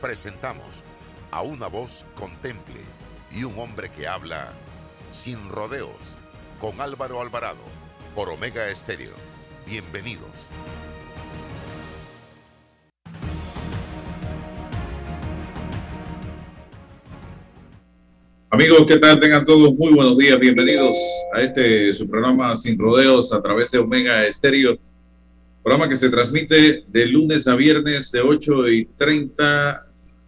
Presentamos a una voz contemple y un hombre que habla sin rodeos con Álvaro Alvarado por Omega Estéreo. Bienvenidos. Amigos, ¿qué tal? Tengan todos muy buenos días. Bienvenidos a este su programa Sin Rodeos a través de Omega Estéreo. Programa que se transmite de lunes a viernes de 8 y 30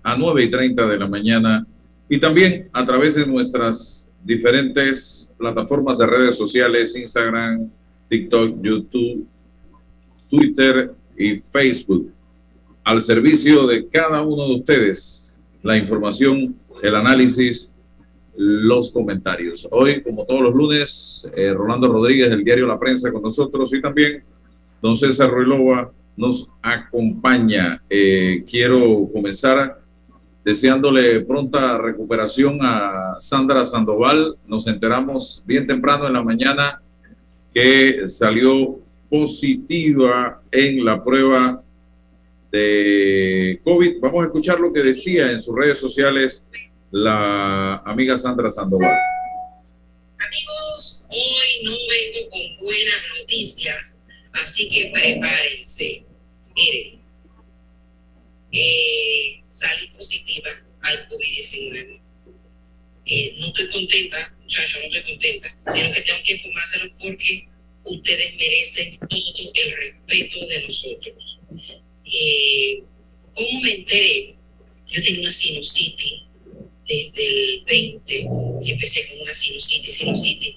a 9 y 30 de la mañana y también a través de nuestras diferentes plataformas de redes sociales, Instagram, TikTok, YouTube, Twitter y Facebook. Al servicio de cada uno de ustedes, la información, el análisis, los comentarios. Hoy, como todos los lunes, eh, Rolando Rodríguez del diario La Prensa con nosotros y también don César Ruilova nos acompaña. Eh, quiero comenzar deseándole pronta recuperación a Sandra Sandoval. Nos enteramos bien temprano en la mañana que salió positiva en la prueba de COVID. Vamos a escuchar lo que decía en sus redes sociales la amiga Sandra Sandoval. Amigos, hoy no vengo con buenas noticias, así que prepárense. Miren, eh, al COVID-19. Eh, no estoy contenta, muchachos, no estoy contenta, sino que tengo que informárselo porque ustedes merecen todo el respeto de nosotros. Eh, ¿Cómo me enteré? Yo tenía una sinusitis desde el 20, empecé con una sinusitis, sinusitis.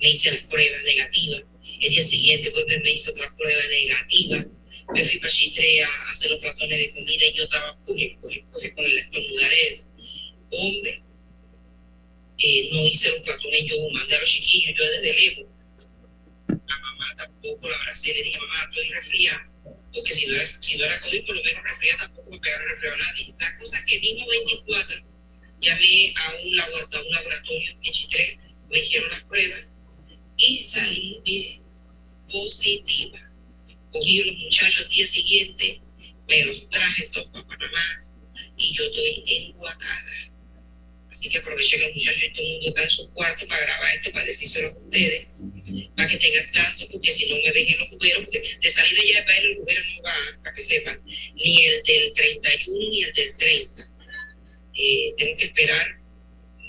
Me hice las pruebas negativas. El día siguiente vuelve me hice otra prueba negativa. Me fui para Chitre a hacer los platones de comida y yo estaba con el, con con el. Hombre, eh, no hice los platones, yo mandé a los chiquillos, yo desde lejos. La mamá tampoco la abracé, le dije, mamá, estoy resfriada. Porque si no, era, si no era COVID, por lo menos resfriada tampoco me pegaron resfriado a nadie. La cosa es que mismo 24 llamé a un, laboratorio, un laboratorio en Chitre, me hicieron las pruebas y salí, mire, positiva. Cogí a los muchachos el día siguiente, me los traje todos para Panamá y yo estoy en Huacada. Así que aproveché que los muchachos y todo el mundo está en su cuarto para grabar esto, para decírselo a ustedes, para que tengan tanto, porque si no me ven en los cuberos, porque de salida ya de para el cubero no va, para que sepan, ni el del 31 ni el del 30 eh, tengo que esperar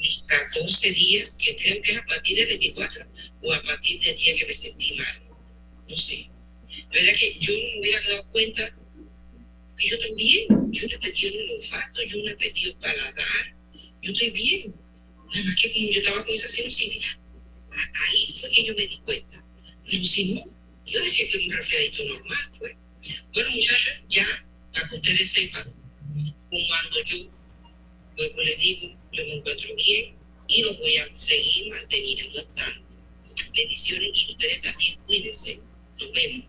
mis 14 días, que creo que es a partir del 24 o a partir del día que me sentí mal. No sé. La verdad que yo no me hubiera dado cuenta que yo también, yo he pedido el olfato, yo no he pedido paladar, yo estoy bien. Nada más que como yo estaba con esa sinusitis, ahí fue que yo me di cuenta. Pero si no, yo decía que era un resfriadito normal, pues. Bueno, muchachos, ya, para que ustedes sepan, como ando yo Luego les digo, yo me encuentro bien y lo voy a seguir manteniendo tanto. Bendiciones y ustedes también cuídense. Nos vemos.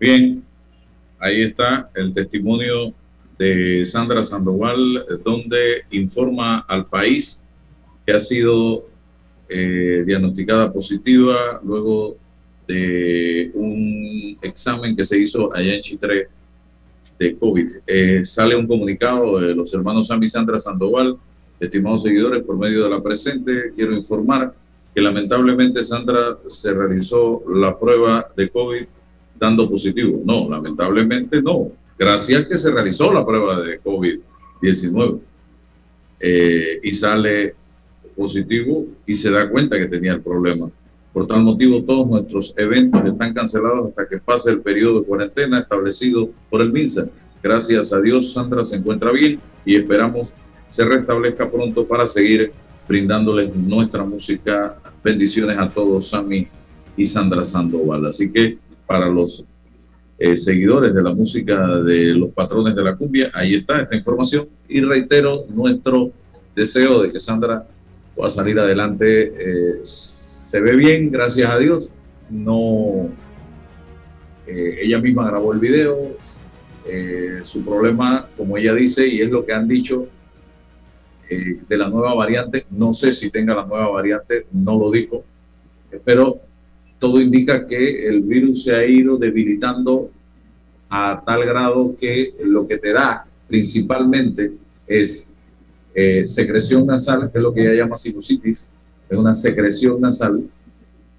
Bien, ahí está el testimonio de Sandra Sandoval, donde informa al país que ha sido eh, diagnosticada positiva luego de un examen que se hizo allá en Chitré de COVID. Eh, sale un comunicado de los hermanos Sam y Sandra Sandoval, estimados seguidores, por medio de la presente, quiero informar que lamentablemente Sandra se realizó la prueba de COVID dando positivo. No, lamentablemente no. Gracias que se realizó la prueba de COVID-19 eh, y sale positivo y se da cuenta que tenía el problema. Por tal motivo, todos nuestros eventos están cancelados hasta que pase el periodo de cuarentena establecido por el MINSA. Gracias a Dios, Sandra se encuentra bien y esperamos se restablezca pronto para seguir brindándoles nuestra música. Bendiciones a todos, Sammy y Sandra Sandoval. Así que para los eh, seguidores de la música de los patrones de la cumbia. Ahí está esta información y reitero nuestro deseo de que Sandra pueda salir adelante. Eh, se ve bien, gracias a Dios. No, eh, ella misma grabó el video. su problema, como ella dice, y es lo que han dicho de la nueva variante, no sé si tenga la nueva variante, no lo dijo, pero todo indica que el virus se ha ido debilitando a tal grado que lo que te da principalmente es eh, secreción nasal, que es lo que ella llama sinusitis, es una secreción nasal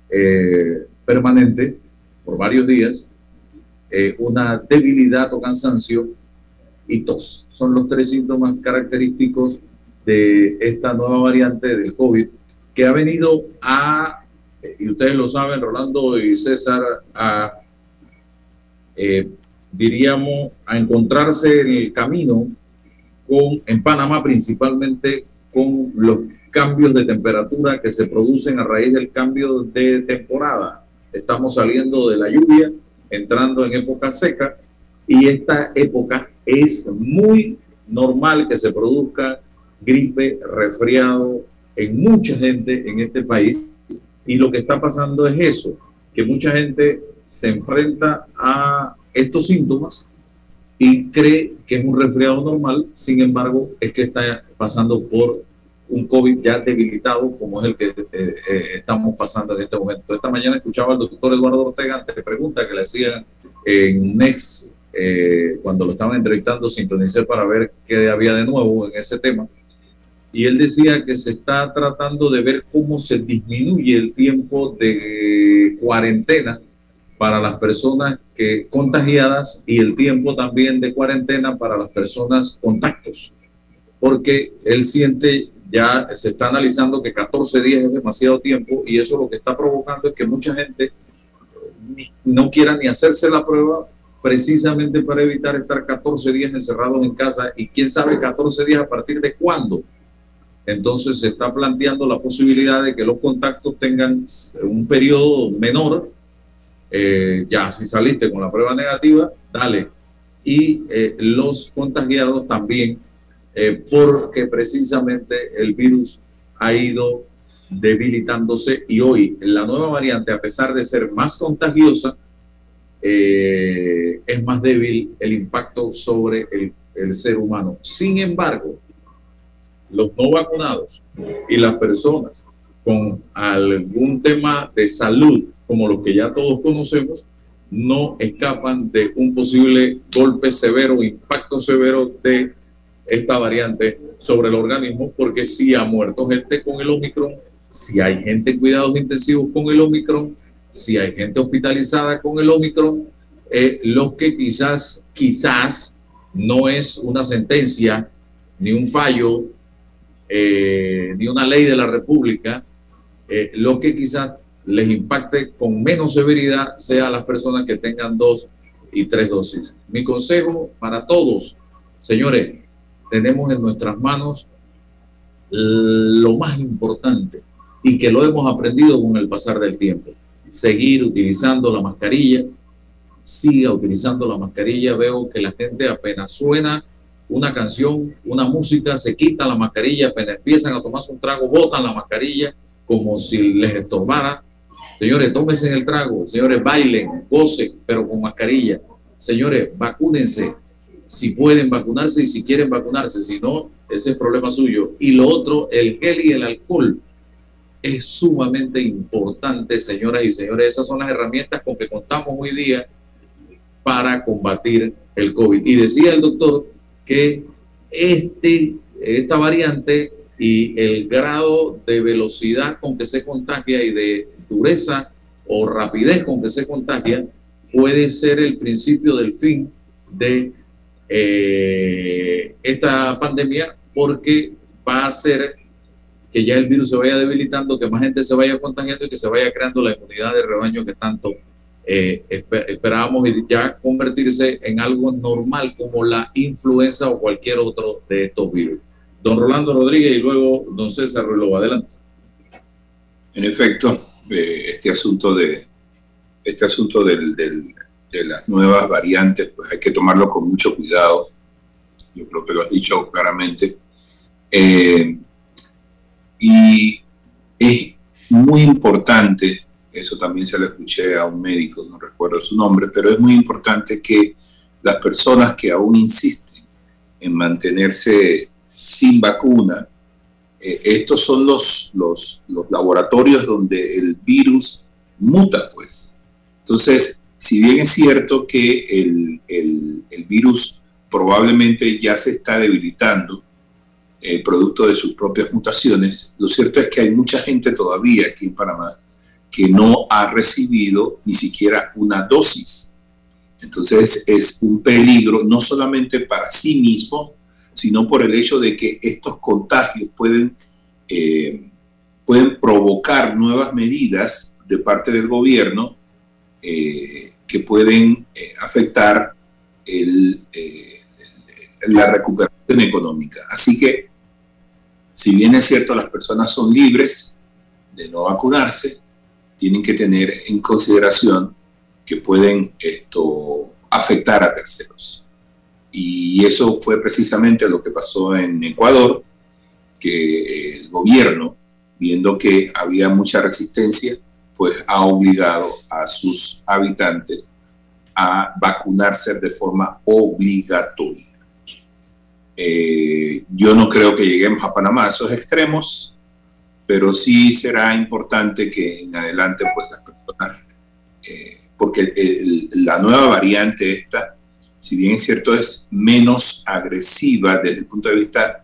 eh, permanente por varios días, eh, una debilidad o cansancio y tos. Son los tres síntomas característicos de esta nueva variante del COVID que ha venido a y ustedes lo saben, Rolando y César, a, eh, diríamos, a encontrarse en el camino con, en Panamá principalmente, con los cambios de temperatura que se producen a raíz del cambio de temporada. Estamos saliendo de la lluvia, entrando en época seca, y esta época es muy normal que se produzca gripe, resfriado en mucha gente en este país y lo que está pasando es eso, que mucha gente se enfrenta a estos síntomas y cree que es un resfriado normal, sin embargo, es que está pasando por un COVID ya debilitado, como es el que eh, eh, estamos pasando en este momento. Esta mañana escuchaba al doctor Eduardo Ortega ante pregunta que le hacían en Next, eh, cuando lo estaban entrevistando, sintonicé para ver qué había de nuevo en ese tema y él decía que se está tratando de ver cómo se disminuye el tiempo de cuarentena para las personas que contagiadas y el tiempo también de cuarentena para las personas contactos, porque él siente ya se está analizando que 14 días es demasiado tiempo y eso lo que está provocando es que mucha gente no quiera ni hacerse la prueba precisamente para evitar estar 14 días encerrados en casa y quién sabe 14 días a partir de cuándo entonces se está planteando la posibilidad de que los contactos tengan un periodo menor. Eh, ya, si saliste con la prueba negativa, dale. Y eh, los contagiados también, eh, porque precisamente el virus ha ido debilitándose y hoy la nueva variante, a pesar de ser más contagiosa, es más débil el impacto sobre el ser humano. Sin embargo, los no vacunados y las personas con algún tema de salud, como los que ya todos conocemos, no escapan de un posible golpe severo, impacto severo de esta variante sobre el organismo, porque si ha muerto gente con el Omicron, si hay gente en cuidados intensivos con el Omicron, si hay gente hospitalizada con el Omicron, eh, lo que quizás, quizás no es una sentencia ni un fallo eh, ni una ley de la República, eh, lo que quizás les impacte con menos severidad sea a las personas que tengan dos y tres dosis. Mi consejo para todos, señores, tenemos en nuestras manos lo más importante y que lo hemos aprendido con el pasar del tiempo. Seguir utilizando la mascarilla, siga utilizando la mascarilla. Veo que la gente apenas suena una canción, una música, se quitan la mascarilla, apenas empiezan a tomarse un trago, botan la mascarilla como si les estorbara. Señores, tómense el trago, señores, bailen, gocen, pero con mascarilla. Señores, vacúnense si pueden vacunarse y si quieren vacunarse, si no, ese es problema suyo. Y lo otro, el gel y el alcohol es sumamente importante, señoras y señores. Esas son las herramientas con que contamos hoy día para combatir el COVID. Y decía el doctor que este, esta variante y el grado de velocidad con que se contagia y de dureza o rapidez con que se contagia puede ser el principio del fin de eh, esta pandemia porque va a hacer que ya el virus se vaya debilitando, que más gente se vaya contagiando y que se vaya creando la inmunidad de rebaño que tanto eh, esperábamos ya convertirse en algo normal como la influenza o cualquier otro de estos virus. Don Rolando Rodríguez y luego don César Ruelo, adelante. En efecto, eh, este asunto de este asunto del, de las nuevas variantes, pues hay que tomarlo con mucho cuidado. Yo creo que lo has dicho claramente. Eh, y es muy importante, eso también se lo escuché a un médico, no recuerdo su nombre, pero es muy importante que las personas que aún insisten en mantenerse sin vacuna, eh, estos son los, los, laboratorios donde el virus muta, pues. Entonces, si bien es cierto que el, virus probablemente ya se está debilitando, eh, producto de sus propias mutaciones, lo cierto es que hay mucha gente todavía aquí en Panamá que no ha recibido ni siquiera una dosis. Entonces es un peligro no solamente para sí mismo, sino por el hecho de que estos contagios pueden, eh, pueden provocar nuevas medidas de parte del gobierno eh, que pueden eh, afectar la recuperación económica. Así que, si bien es cierto, las personas son libres de no vacunarse, tienen que tener en consideración que pueden esto afectar a terceros. Y eso fue precisamente lo que pasó en Ecuador, que el gobierno, viendo que había mucha resistencia, pues ha obligado a sus habitantes a vacunarse de forma obligatoria. Eh, yo no creo que lleguemos a Panamá a esos extremos, pero sí será importante que en adelante pues las personas, eh, porque la nueva variante esta, si bien es cierto es menos agresiva desde el punto de vista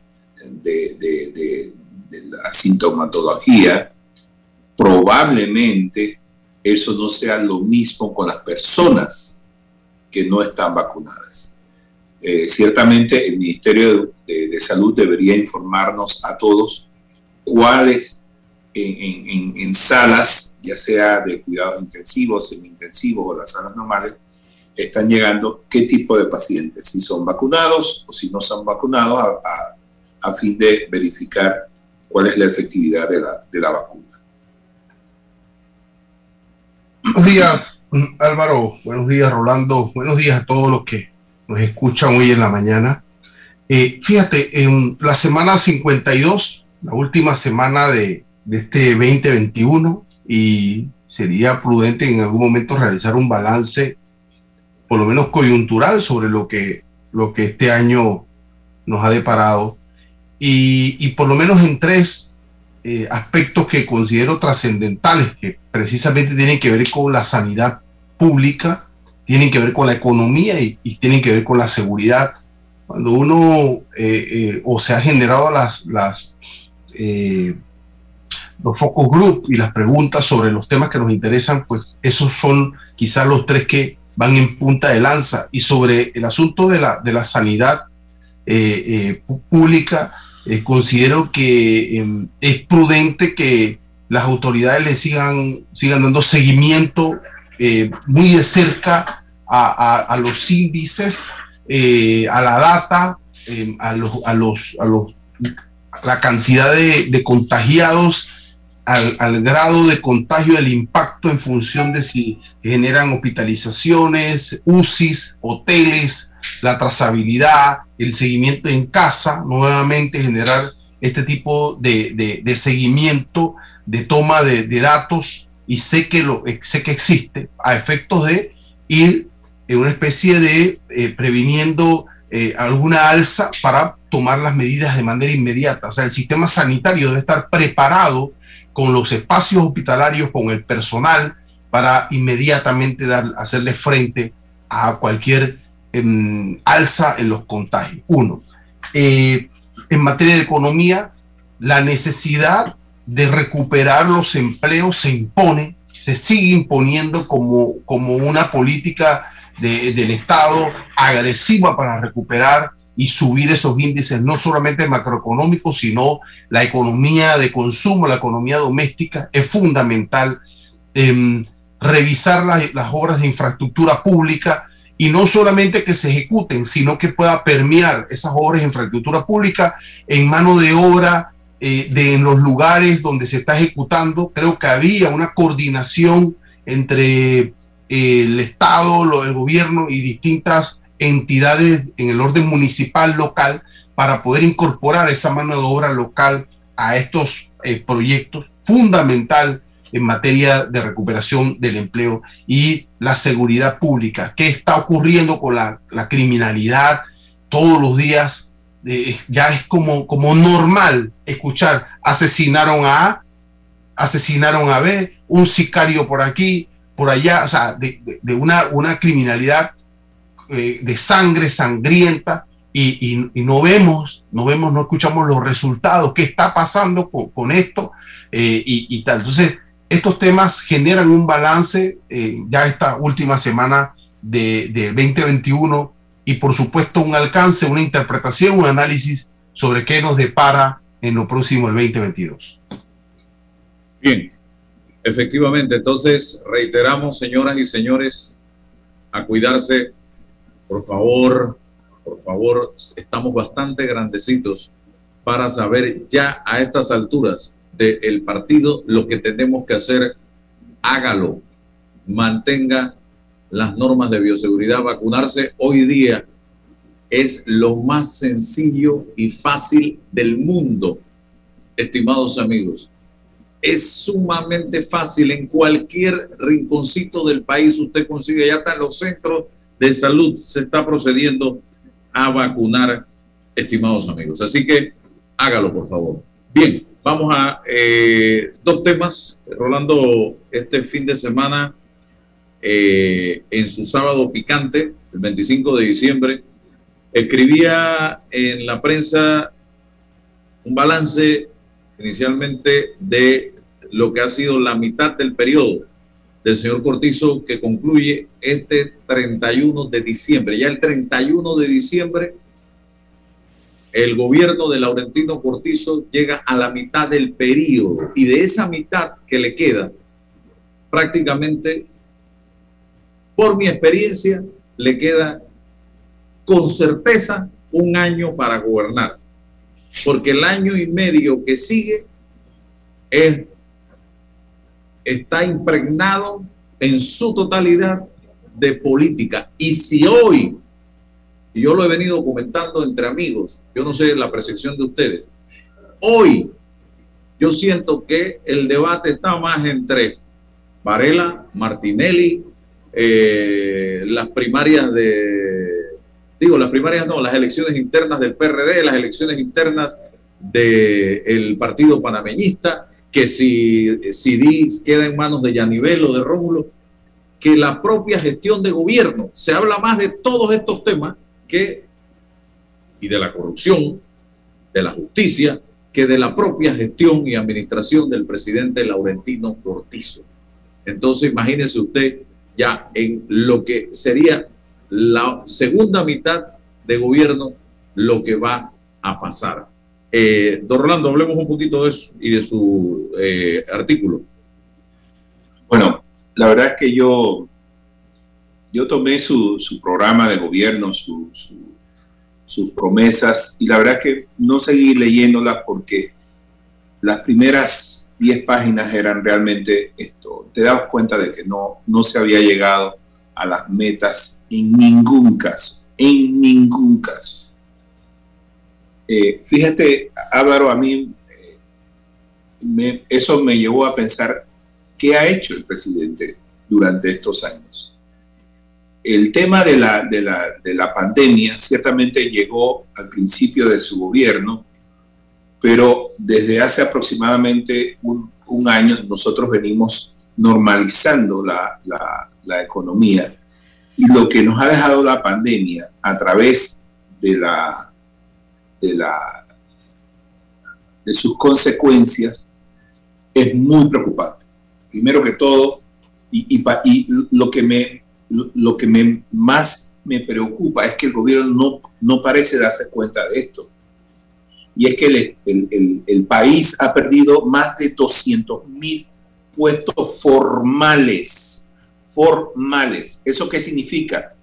de la sintomatología, probablemente eso no sea lo mismo con las personas que no están vacunadas. Eh, ciertamente el Ministerio de, Salud debería informarnos a todos cuáles en, salas, ya sea de cuidados intensivos, semi-intensivos o las salas normales, están llegando qué tipo de pacientes, si son vacunados o si no son vacunados, a, fin de verificar cuál es la efectividad de la, vacuna. Buenos días, Álvaro. Buenos días, Rolando. Buenos días a todos los que nos escuchan hoy en la mañana. Eh, fíjate, en la semana 52, la última semana de, este 2021, y sería prudente en algún momento realizar un balance, por lo menos coyuntural, sobre lo que, lo que este año nos ha deparado. Y, y por lo menos en tres eh, aspectos que considero trascendentales, que precisamente tienen que ver con la sanidad pública, tienen que ver con la economía y, tienen que ver con la seguridad. Cuando uno eh, eh, o se ha generado las los focus group y las preguntas sobre los temas que nos interesan, pues esos son quizás los tres que van en punta de lanza. Y sobre el asunto de la, de la sanidad pública, eh, considero que em, es prudente que las autoridades le sigan, sigan dando seguimiento eh, muy de cerca a, los índices, eh, a la data, em, a, los, a los, la cantidad de, contagiados, al, al, grado de contagio, del impacto en función de si generan hospitalizaciones, UCIs, hoteles, la trazabilidad, el seguimiento en casa, nuevamente generar este tipo de, de, seguimiento, de toma de, datos, y sé que, lo, sé que existe a efectos de ir en una especie de eh, previniendo eh, alguna alza para tomar las medidas de manera inmediata. O sea, el sistema sanitario debe estar preparado con los espacios hospitalarios, con el personal, para inmediatamente dar, hacerle frente a cualquier alza en los contagios. Uno, eh, en materia de economía, la necesidad de recuperar los empleos se impone, se sigue imponiendo como, como una política del Estado agresiva para recuperar y subir esos índices, no solamente macroeconómicos, sino la economía de consumo, la economía doméstica, es fundamental. revisar las, las obras de infraestructura pública, y no solamente que se ejecuten, sino que pueda permear esas obras de infraestructura pública en mano de obra eh, de en los lugares donde se está ejecutando. Creo que había una coordinación entre el Estado, el gobierno y distintas entidades en el orden municipal, local, para poder incorporar esa mano de obra local a estos eh, proyectos fundamental en materia de recuperación del empleo y la seguridad pública. ¿Qué está ocurriendo con la, criminalidad todos los días? Eh, ya es como, como normal escuchar, asesinaron a A, asesinaron a B, un sicario por aquí, por allá, o sea, de, una, una criminalidad de sangre sangrienta y, no vemos, no vemos, no escuchamos los resultados, qué está pasando con, esto eh, y, tal. Entonces, estos temas generan un balance eh, ya esta última semana de, de 2021 y por supuesto un alcance, una interpretación, un análisis sobre qué nos depara en lo próximo el 2022. Bien, efectivamente, entonces reiteramos, señoras y señores, a cuidarse, por favor, por favor, estamos bastante grandecitos para saber ya a estas alturas del partido lo que tenemos que hacer, hágalo, mantenga las normas de bioseguridad, vacunarse hoy día es lo más sencillo y fácil del mundo, estimados amigos. Es sumamente fácil en cualquier rinconcito del país. Usted consigue, ya está en los centros de salud, se está procediendo a vacunar, estimados amigos. Así que hágalo, por favor. Bien, vamos a eh, dos temas. Rolando, este fin de semana, eh, en su sábado picante, el 25 de diciembre, escribía en la prensa un balance inicialmente de lo que ha sido la mitad del periodo del señor Cortizo que concluye este 31 de diciembre. Ya el 31 de diciembre, el gobierno de Laurentino Cortizo llega a la mitad del periodo y de esa mitad que le queda, prácticamente, por mi experiencia, le queda con certeza un año para gobernar, porque el año y medio que sigue es está impregnado en su totalidad de política. Y si hoy, y yo lo he venido comentando entre amigos, yo no sé la percepción de ustedes, hoy yo siento que el debate está más entre Varela, Martinelli, eh, las primarias de, digo, las primarias no, las elecciones internas del PRD, las elecciones internas del Partido Panameñista, que si CD queda en manos de Yanivel o de Rómulo, que la propia gestión de gobierno. Se habla más de todos estos temas que, y de la corrupción, de la justicia, que de la propia gestión y administración del presidente Laurentino Cortizo. Entonces, imagínese usted ya en lo que sería la segunda mitad de gobierno, lo que va a pasar. Eh, don Rolando, hablemos un poquito de eso y de su eh, artículo. Bueno, la verdad es que yo, yo tomé su, programa de gobierno, sus promesas, y la verdad es que no seguí leyéndolas porque las primeras 10 páginas eran realmente esto. Te dabas cuenta de que no, no se había llegado a las metas en ningún caso, en ningún caso. Eh, fíjate, Álvaro, a mí eh, eso me llevó a pensar qué ha hecho el presidente durante estos años. El tema de la, de la, pandemia ciertamente llegó al principio de su gobierno, pero desde hace aproximadamente un, año nosotros venimos normalizando la, la, economía y lo que nos ha dejado la pandemia a través de la de, la, de sus consecuencias es muy preocupante. Primero que todo, y, y, lo, que me, lo que me, más me preocupa es que el gobierno no, no parece darse cuenta de esto. Y es que el, el, el país ha perdido más de 200 mil puestos formales. Formales. ¿Eso qué significa?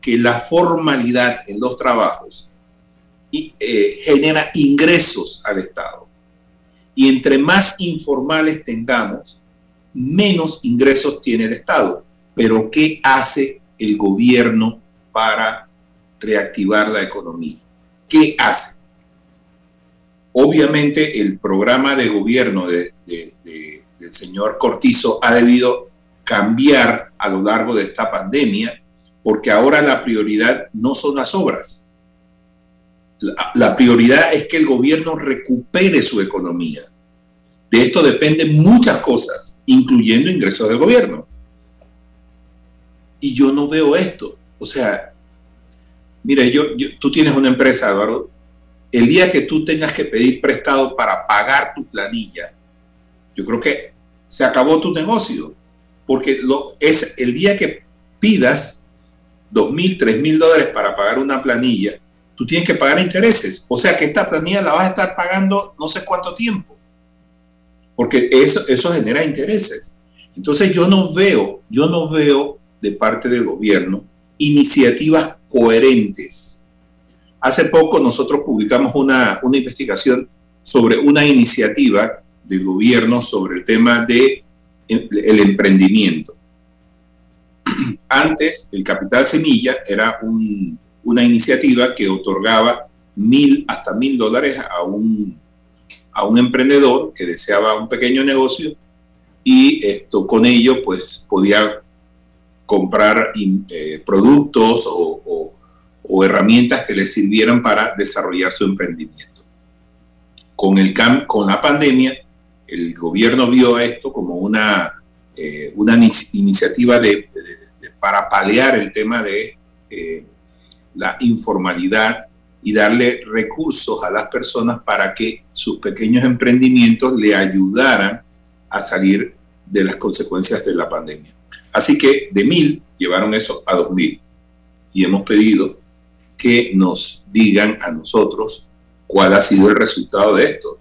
Que la formalidad en los trabajos eh, genera ingresos al Estado. Y entre más informales tengamos, menos ingresos tiene el Estado. Pero ¿qué hace el gobierno para reactivar la economía? ¿Qué hace? Obviamente el programa de gobierno del señor Cortizo ha debido cambiar a lo largo de esta pandemia porque ahora la prioridad no son las obras. La, prioridad es que el gobierno recupere su economía. De esto dependen muchas cosas, incluyendo ingresos del gobierno. Y yo no veo esto. O sea, mira, yo, tú tienes una empresa, Álvaro. El día que tú tengas que pedir prestado para pagar tu planilla, yo creo que se acabó tu negocio. Porque lo, es el día que pidas dos mil, tres mil dólares para pagar una planilla, tú tienes que pagar intereses. O sea que esta planilla la vas a estar pagando no sé cuánto tiempo. Porque eso, eso genera intereses. Entonces yo no veo, yo no veo de parte del gobierno iniciativas coherentes. Hace poco nosotros publicamos una, una investigación sobre una iniciativa del gobierno sobre el tema de el emprendimiento. Antes, el Capital Semilla era una iniciativa que otorgaba mil hasta mil dólares a un, a un emprendedor que deseaba un pequeño negocio y esto con ello pues podía comprar eh, productos o, herramientas que le sirvieran para desarrollar su emprendimiento. Con, el con la pandemia, el gobierno vio esto como una, eh, una iniciativa de, para paliar el tema de eh, la informalidad y darle recursos a las personas para que sus pequeños emprendimientos le ayudaran a salir de las consecuencias de la pandemia. Así que de mil llevaron eso a dos mil y hemos pedido que nos digan a nosotros cuál ha sido el resultado de esto.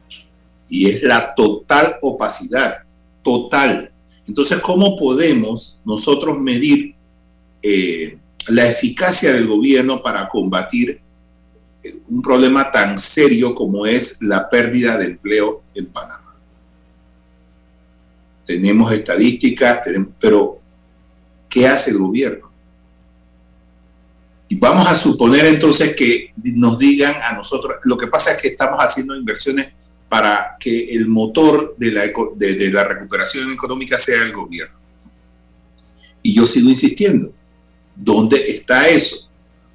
Y es la total opacidad, total. Entonces, ¿cómo podemos nosotros medir eh, la eficacia del gobierno para combatir eh, un problema tan serio como es la pérdida de empleo en Panamá. Tenemos estadísticas, pero ¿qué hace el gobierno? Y vamos a suponer entonces que nos digan a nosotros, lo que pasa es que estamos haciendo inversiones para que el motor de la, de la recuperación económica sea el gobierno. Y yo sigo insistiendo, ¿Dónde está eso?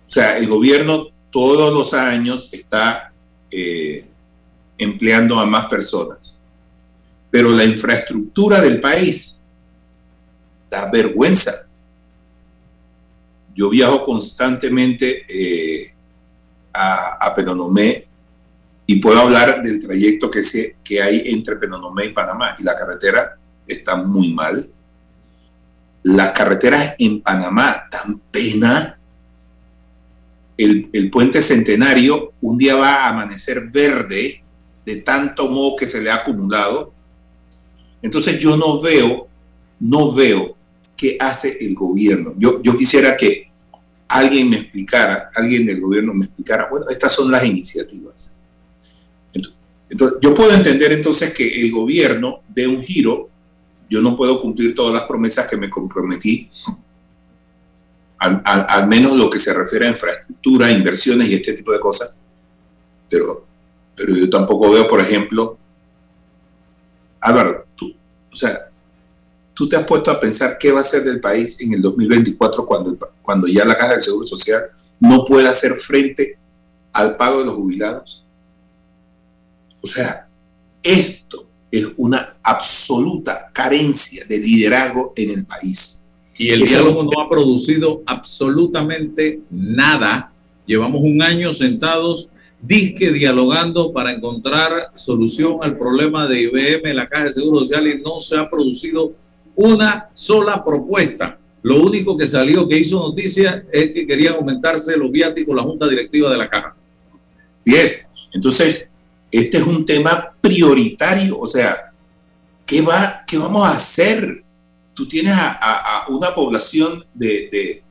O sea, el gobierno todos los años está eh, empleando a más personas, pero la infraestructura del país da vergüenza. Yo viajo constantemente eh, a, a Penonomé y puedo hablar del trayecto que, se, que hay entre Penonomé y Panamá y la carretera está muy mal las carreteras en Panamá dan pena. El, puente centenario un día va a amanecer verde de tanto moho que se le ha acumulado. Entonces yo no veo, no veo qué hace el gobierno. Yo, yo quisiera que alguien me explicara, alguien del gobierno me explicara, bueno, estas son las iniciativas. Entonces, yo puedo entender entonces que el gobierno dé un giro yo no puedo cumplir todas las promesas que me comprometí, al, menos lo que se refiere a infraestructura, inversiones y este tipo de cosas, pero, pero yo tampoco veo, por ejemplo, Álvaro, tú, o sea, tú te has puesto a pensar qué va a ser del país en el 2024 cuando, cuando ya la Caja del Seguro Social no pueda hacer frente al pago de los jubilados. O sea, esto es una absoluta carencia de liderazgo en el país. Y el diálogo no ha producido absolutamente nada. Llevamos un año sentados, disque dialogando para encontrar solución al problema de IBM, la Caja de Seguro Social, y no se ha producido una sola propuesta. Lo único que salió, que hizo noticia, es que querían aumentarse los viáticos la Junta Directiva de la Caja. Y es. Entonces, este es un tema prioritario, o sea, ¿qué, va, qué vamos a hacer? Tú tienes a, una población de,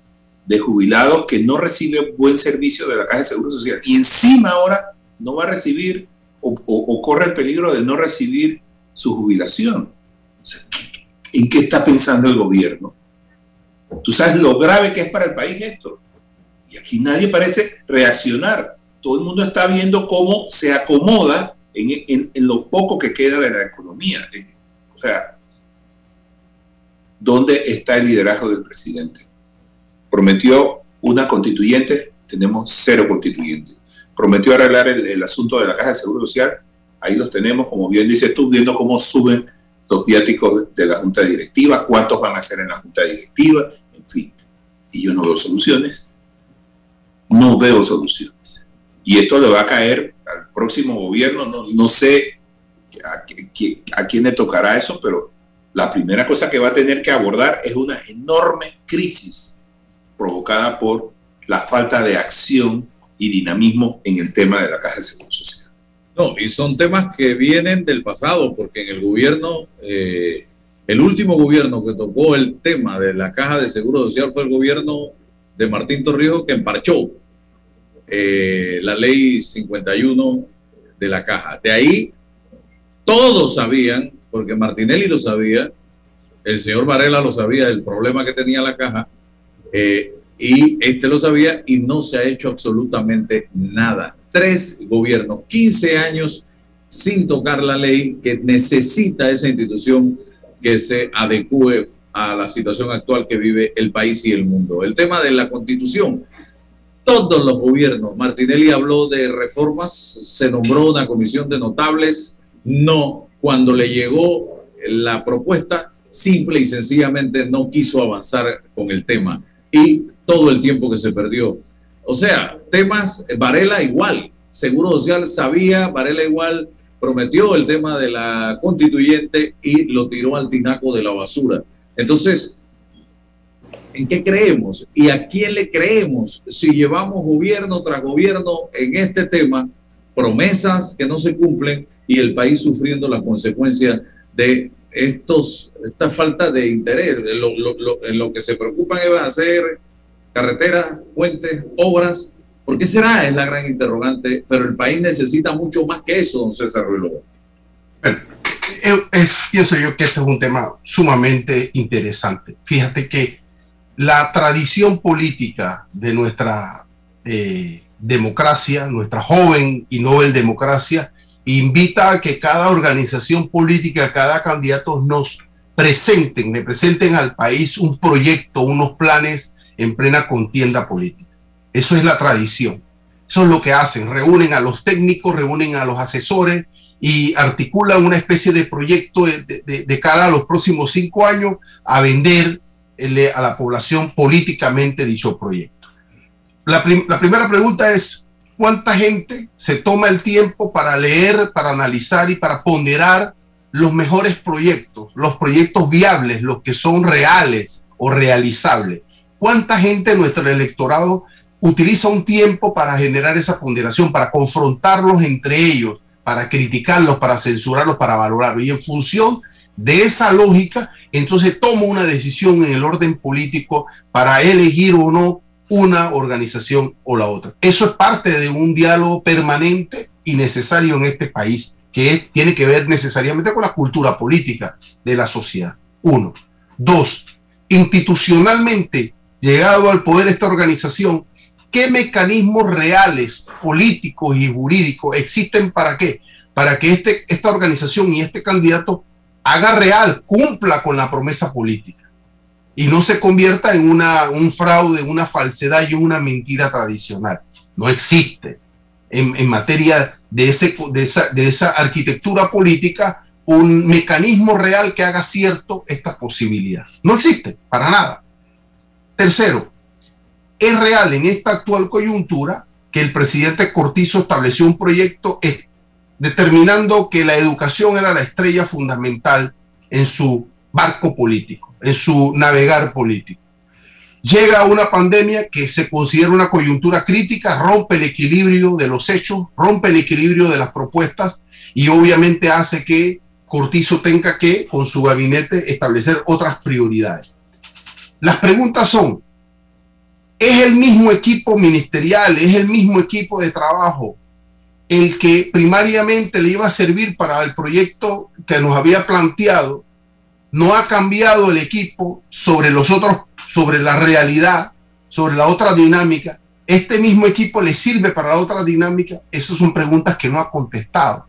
jubilados que no recibe buen servicio de la Caja de Seguro Social y encima ahora no va a recibir o, corre el peligro de no recibir su jubilación. ¿En qué está pensando el gobierno? Tú sabes lo grave que es para el país esto. Y aquí nadie parece reaccionar. Todo el mundo está viendo cómo se acomoda en, en lo poco que queda de la economía. O sea, ¿dónde está el liderazgo del presidente? Prometió una constituyente, tenemos cero constituyentes. Prometió arreglar el, asunto de la Caja de Seguro Social, ahí los tenemos, como bien dices tú, viendo cómo suben los viáticos de la Junta Directiva, cuántos van a ser en la Junta Directiva, en fin. Y yo no veo soluciones. No veo soluciones. Y esto le va a caer al próximo gobierno, no, sé a, a quién le tocará eso, pero la primera cosa que va a tener que abordar es una enorme crisis provocada por la falta de acción y dinamismo en el tema de la Caja de Seguro Social. No, y son temas que vienen del pasado, porque en el gobierno, eh, el último gobierno que tocó el tema de la Caja de Seguro Social fue el gobierno de Martín Torrijos que emparchó eh, la ley 51 de la Caja. De ahí todos sabían, porque Martinelli lo sabía, el señor Varela lo sabía del problema que tenía la Caja, eh, y este lo sabía y no se ha hecho absolutamente nada. Tres gobiernos, 15 años sin tocar la ley que necesita esa institución que se adecue a la situación actual que vive el país y el mundo. El tema de la constitución, todos los gobiernos, Martinelli habló de reformas, se nombró una comisión de notables, no, cuando le llegó la propuesta, simple y sencillamente no quiso avanzar con el tema y todo el tiempo que se perdió. O sea, temas, Varela igual, Seguro Social sabía, Varela igual prometió el tema de la constituyente y lo tiró al tinaco de la basura. Entonces, ¿en qué creemos? ¿Y a quién le creemos si llevamos gobierno tras gobierno en este tema, promesas que no se cumplen y el país sufriendo las consecuencias de estos, esta falta de interés. en lo que se preocupan es hacer carreteras, puentes, obras. ¿Por qué será? Es la gran interrogante, pero el país necesita mucho más que eso, don César Ruiz bueno, es, pienso yo que este es un tema sumamente interesante. Fíjate que la tradición política de nuestra eh, democracia, nuestra joven y novel democracia, invita a que cada organización política, cada candidato nos presenten, le presenten al país un proyecto, unos planes en plena contienda política. Eso es la tradición. Eso es lo que hacen. Reúnen a los técnicos, reúnen a los asesores y articulan una especie de proyecto de, cara a los próximos cinco años a vender a la población políticamente dicho proyecto. La, la primera pregunta es, cuánta gente se toma el tiempo para leer, para analizar y para ponderar los mejores proyectos, los proyectos viables, los que son reales o realizables. ¿Cuánta gente de nuestro electorado utiliza un tiempo para generar esa ponderación, para confrontarlos entre ellos, para criticarlos, para censurarlos, para valorarlos? Y en función de esa lógica, entonces toma una decisión en el orden político para elegir o no una organización o la otra. Eso es parte de un diálogo permanente y necesario en este país, que tiene que ver necesariamente con la cultura política de la sociedad. Uno. Dos, institucionalmente, llegado al poder esta organización, ¿qué mecanismos reales, políticos y jurídicos existen para qué? Para que este, esta organización y este candidato haga real, cumpla con la promesa política y no se convierta en una, un fraude, una falsedad y una mentira tradicional. No existe en, materia de, ese, de, esa, de esa arquitectura política un mecanismo real que haga cierto esta posibilidad. No existe, para nada. Tercero, es real en esta actual coyuntura que el presidente Cortizo estableció un proyecto determinando que la educación era la estrella fundamental en su barco político en su navegar político. Llega una pandemia que se considera una coyuntura crítica, rompe el equilibrio de los hechos, rompe el equilibrio de las propuestas y obviamente hace que Cortizo tenga que, con su gabinete, establecer otras prioridades. Las preguntas son, ¿es el mismo equipo ministerial, es el mismo equipo de trabajo el que primariamente le iba a servir para el proyecto que nos había planteado no ha cambiado el equipo sobre los otros sobre la realidad, sobre la otra dinámica, ¿este mismo equipo le sirve para la otra dinámica? Esas son preguntas que no ha contestado.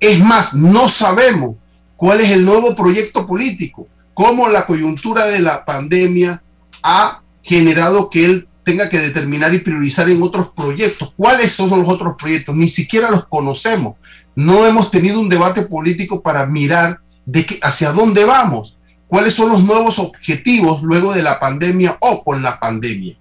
Es más, no sabemos cuál es el nuevo proyecto político, cómo la coyuntura de la pandemia ha generado que él tenga que determinar y priorizar en otros proyectos. ¿Cuáles son los otros proyectos? Ni siquiera los conocemos. No hemos tenido un debate político para mirar de qué, hacia dónde vamos, cuáles son los nuevos objetivos luego de la pandemia o con la pandemia.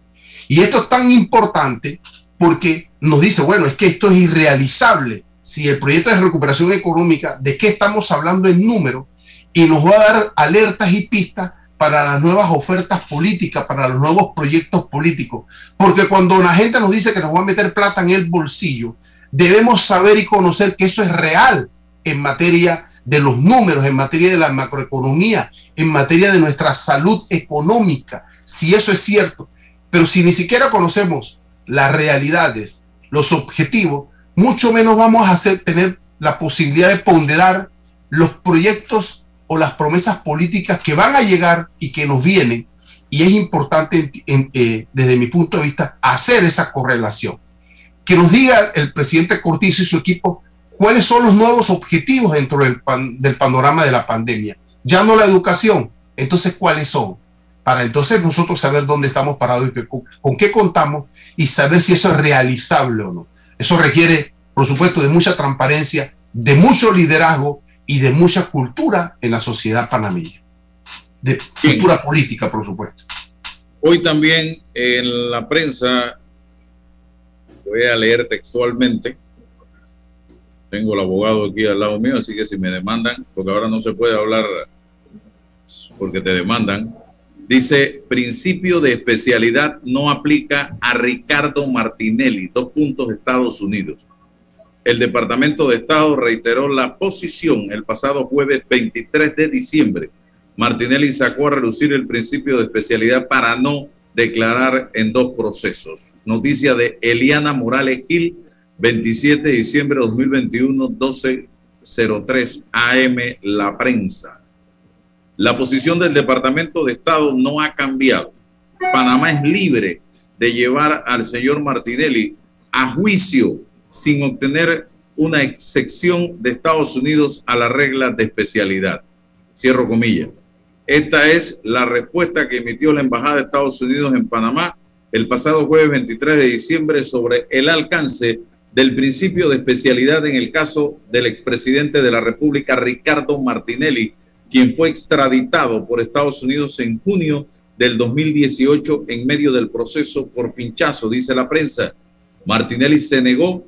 Y esto es tan importante porque nos dice, bueno, es que esto es irrealizable. Si el proyecto de recuperación económica, ¿de qué estamos hablando en número? Y nos va a dar alertas y pistas para las nuevas ofertas políticas, para los nuevos proyectos políticos. Porque cuando la gente nos dice que nos va a meter plata en el bolsillo, debemos saber y conocer que eso es real en materia de los números, en materia de la macroeconomía, en materia de nuestra salud económica, si eso es cierto. Pero si ni siquiera conocemos las realidades, los objetivos, mucho menos vamos a hacer, tener la posibilidad de ponderar los proyectos o las promesas políticas que van a llegar y que nos vienen. Y es importante, eh, desde mi punto de vista, hacer esa correlación. Que nos diga el presidente Cortizo y su equipo cuáles son los nuevos objetivos dentro del, panorama de la pandemia. Ya no la educación, entonces cuáles son. Para entonces nosotros saber dónde estamos parados y con qué contamos y saber si eso es realizable o no. Eso requiere, por supuesto, de mucha transparencia, de mucho liderazgo y de mucha cultura en la sociedad panameña. De cultura política, por supuesto. Hoy también en la prensa, voy a leer textualmente, tengo el abogado aquí al lado mío, así que si me demandan, porque ahora no se puede hablar porque te demandan, dice, principio de especialidad no aplica a Ricardo Martinelli, dos puntos Estados Unidos el Departamento de Estado reiteró la posición el pasado jueves 23 de diciembre. Martinelli sacó a reducir el principio de especialidad para no declarar en dos procesos. Noticia de Eliana Morales Gil, 27 de diciembre de 2021, 12.03 AM, La Prensa. La posición del Departamento de Estado no ha cambiado. Panamá es libre de llevar al señor Martinelli a juicio sin obtener una excepción de Estados Unidos a la regla de especialidad. Cierro comillas. Esta es la respuesta que emitió la Embajada de Estados Unidos en Panamá el pasado jueves 23 de diciembre sobre el alcance del principio de especialidad en el caso del expresidente de la República, Ricardo Martinelli, quien fue extraditado por Estados Unidos en junio del 2018 en medio del proceso por pinchazo, dice la prensa. Martinelli se negó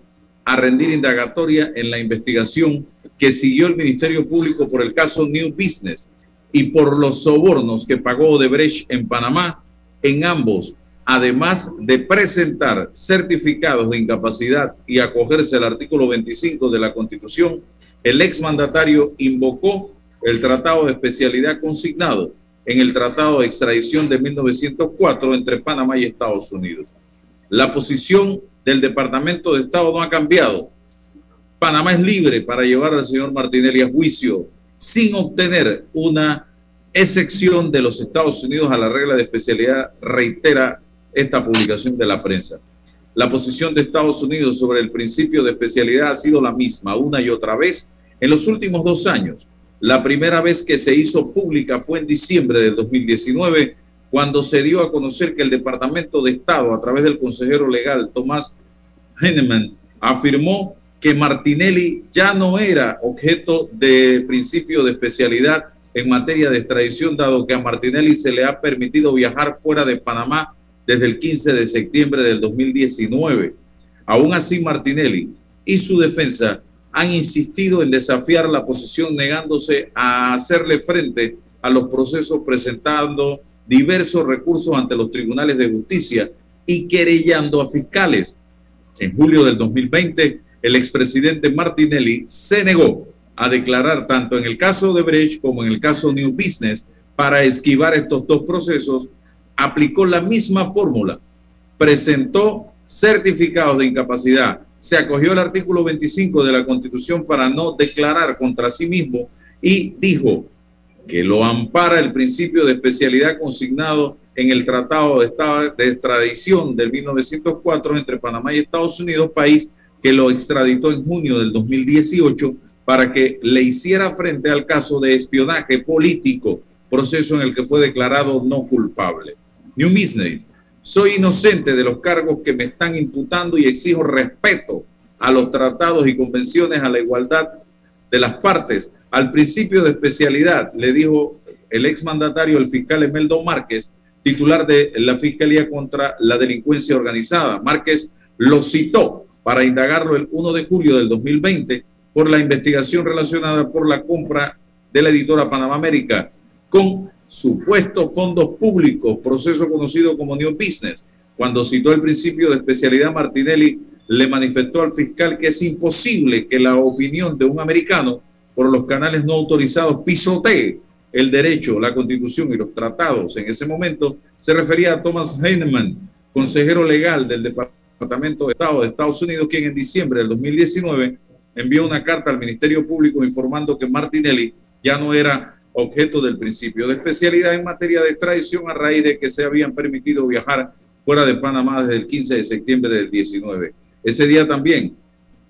a rendir indagatoria en la investigación que siguió el Ministerio Público por el caso New Business y por los sobornos que pagó Odebrecht en Panamá. En ambos, además de presentar certificados de incapacidad y acogerse al artículo 25 de la Constitución, el exmandatario invocó el Tratado de Especialidad consignado en el Tratado de Extradición de 1904 entre Panamá y Estados Unidos. La posición del Departamento de Estado no ha cambiado. Panamá es libre para llevar al señor Martinelli a juicio sin obtener una excepción de los Estados Unidos a la regla de especialidad, reitera esta publicación de la prensa. La posición de Estados Unidos sobre el principio de especialidad ha sido la misma una y otra vez en los últimos dos años. La primera vez que se hizo pública fue en diciembre del 2019 cuando se dio a conocer que el Departamento de Estado, a través del consejero legal Tomás Henneman, afirmó que Martinelli ya no era objeto de principio de especialidad en materia de extradición, dado que a Martinelli se le ha permitido viajar fuera de Panamá desde el 15 de septiembre del 2019. Aún así, Martinelli y su defensa han insistido en desafiar la posición negándose a hacerle frente a los procesos presentando diversos recursos ante los tribunales de justicia y querellando a fiscales. En julio del 2020, el expresidente Martinelli se negó a declarar tanto en el caso de Brecht como en el caso New Business para esquivar estos dos procesos, aplicó la misma fórmula, presentó certificados de incapacidad, se acogió al artículo 25 de la Constitución para no declarar contra sí mismo y dijo, que lo ampara el principio de especialidad consignado en el Tratado de, Extradición del 1904 entre Panamá y Estados Unidos, país que lo extraditó en junio del 2018 para que le hiciera frente al caso de espionaje político, proceso en el que fue declarado no culpable. New Business. Soy inocente de los cargos que me están imputando y exijo respeto a los tratados y convenciones, a la igualdad de las partes, al principio de especialidad, le dijo el exmandatario, el fiscal Emeldo Márquez, titular de la Fiscalía contra la Delincuencia Organizada. Márquez lo citó para indagarlo el 1 de julio del 2020 por la investigación relacionada por la compra de la editora Panamá América con supuestos fondos públicos, proceso conocido como New Business. Cuando citó el principio de especialidad, Martinelli le manifestó al fiscal que es imposible que la opinión de un americano por los canales no autorizados pisotee el derecho, la constitución y los tratados. En ese momento se refería a Thomas Heinemann, consejero legal del Departamento de Estado de Estados Unidos, quien en diciembre del 2019 envió una carta al Ministerio Público informando que Martinelli ya no era objeto del principio de especialidad en materia de extradición a raíz de que se habían permitido viajar fuera de Panamá desde el 15 de septiembre del 19. Ese día también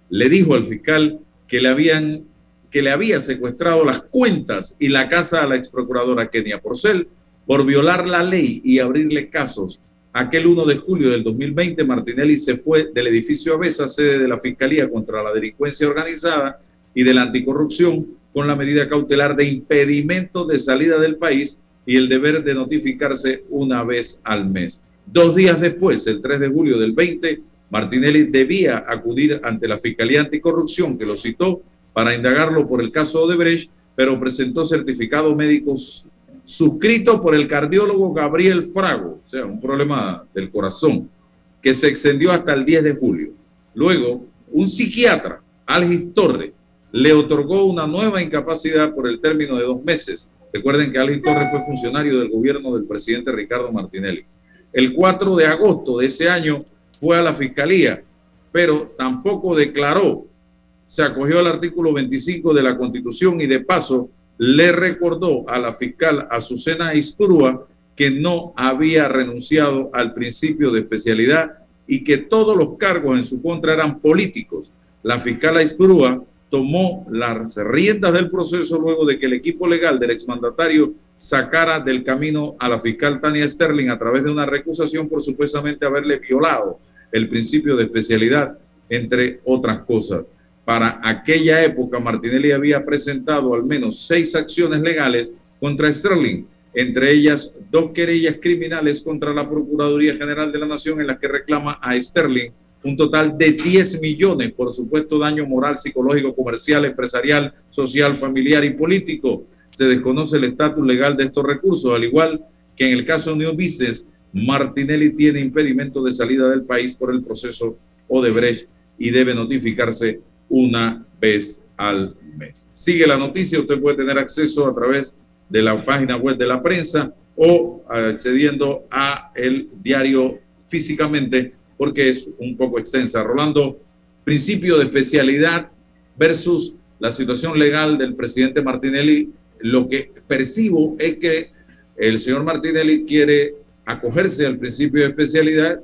le dijo al fiscal que le habían que le había secuestrado las cuentas y la casa a la ex procuradora Kenia Porcel por violar la ley y abrirle casos. Aquel 1 de julio del 2020, Martinelli se fue del edificio Avesa, sede de la Fiscalía contra la Delincuencia Organizada y de la Anticorrupción, con la medida cautelar de impedimento de salida del país y el deber de notificarse una vez al mes. Dos días después, el 3 de julio del 20, Martinelli debía acudir ante la Fiscalía Anticorrupción, que lo citó para indagarlo por el caso Odebrecht, pero presentó certificados médicos suscritos por el cardiólogo Gabriel Frago, o sea, un problema del corazón, que se extendió hasta el 10 de julio. Luego, un psiquiatra, Algis Torre, le otorgó una nueva incapacidad por el término de dos meses. Recuerden que Algis Torre fue funcionario del gobierno del presidente Ricardo Martinelli. El 4 de agosto de ese año fue a la fiscalía, pero tampoco declaró. Se acogió al artículo 25 de la Constitución y de paso le recordó a la fiscal Azucena Ispurúa que no había renunciado al principio de especialidad y que todos los cargos en su contra eran políticos. La fiscal Ispurúa tomó las riendas del proceso luego de que el equipo legal del exmandatario sacara del camino a la fiscal Tania Sterling a través de una recusación por supuestamente haberle violado el principio de especialidad, entre otras cosas. Para aquella época, Martinelli había presentado al menos seis acciones legales contra Sterling, entre ellas dos querellas criminales contra la Procuraduría General de la Nación en las que reclama a Sterling un total de 10 millones por supuesto daño moral, psicológico, comercial, empresarial, social, familiar y político. Se desconoce el estatus legal de estos recursos, al igual que en el caso New Business, Martinelli tiene impedimento de salida del país por el proceso Odebrecht y debe notificarse una vez al mes. Sigue la noticia, usted puede tener acceso a través de la página web de la prensa o accediendo a el diario físicamente porque es un poco extensa. Rolando, principio de especialidad versus la situación legal del presidente Martinelli, lo que percibo es que el señor Martinelli quiere acogerse al principio de especialidad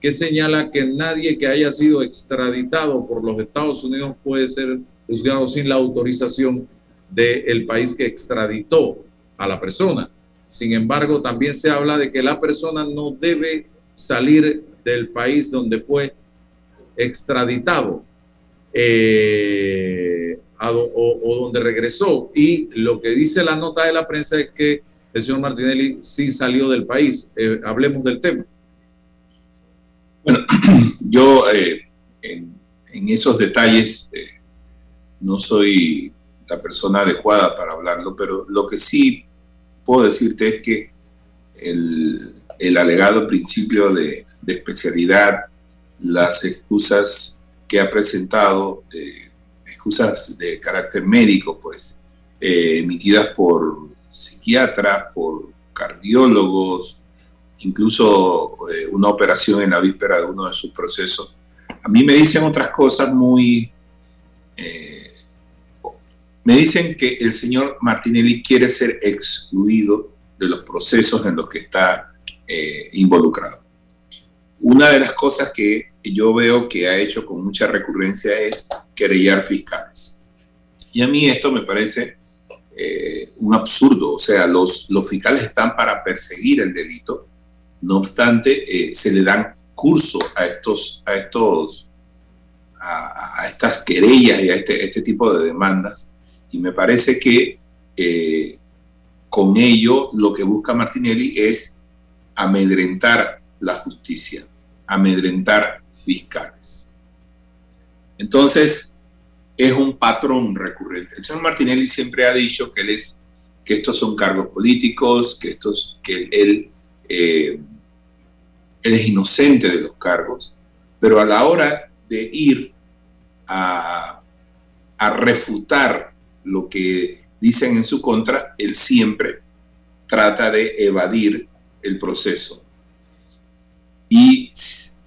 que señala que nadie que haya sido extraditado por los Estados Unidos puede ser juzgado sin la autorización del país que extraditó a la persona. Sin embargo, también se habla de que la persona no debe salir del país donde fue extraditado eh, o, donde regresó. Y lo que dice la nota de la prensa es que el señor Martinelli sí salió del país. Eh, hablemos del tema. Bueno, yo eh, en, esos detalles no soy la persona adecuada para hablarlo, pero lo que sí puedo decirte es que el, alegado principio de, especialidad, las excusas que ha presentado, excusas de carácter médico, pues, eh, emitidas por psiquiatras, por cardiólogos, incluso eh, una operación en la víspera de uno de sus procesos. A mí me dicen otras cosas muy... Eh, me dicen que el señor Martinelli quiere ser excluido de los procesos en los que está eh, involucrado. Una de las cosas que yo veo que ha hecho con mucha recurrencia es querellar fiscales. Y a mí esto me parece eh, un absurdo. O sea, los, los fiscales están para perseguir el delito. No obstante, eh, se le dan curso a estos, a estos, a, estas querellas y a este, este, tipo de demandas. Y me parece que eh, con ello lo que busca Martinelli es amedrentar la justicia, amedrentar fiscales. Entonces, es un patrón recurrente. El señor Martinelli siempre ha dicho que es que estos son cargos políticos, que estos, que él, eh, él es inocente de los cargos, pero a la hora de ir a, a refutar lo que dicen en su contra, él siempre trata de evadir el proceso. Y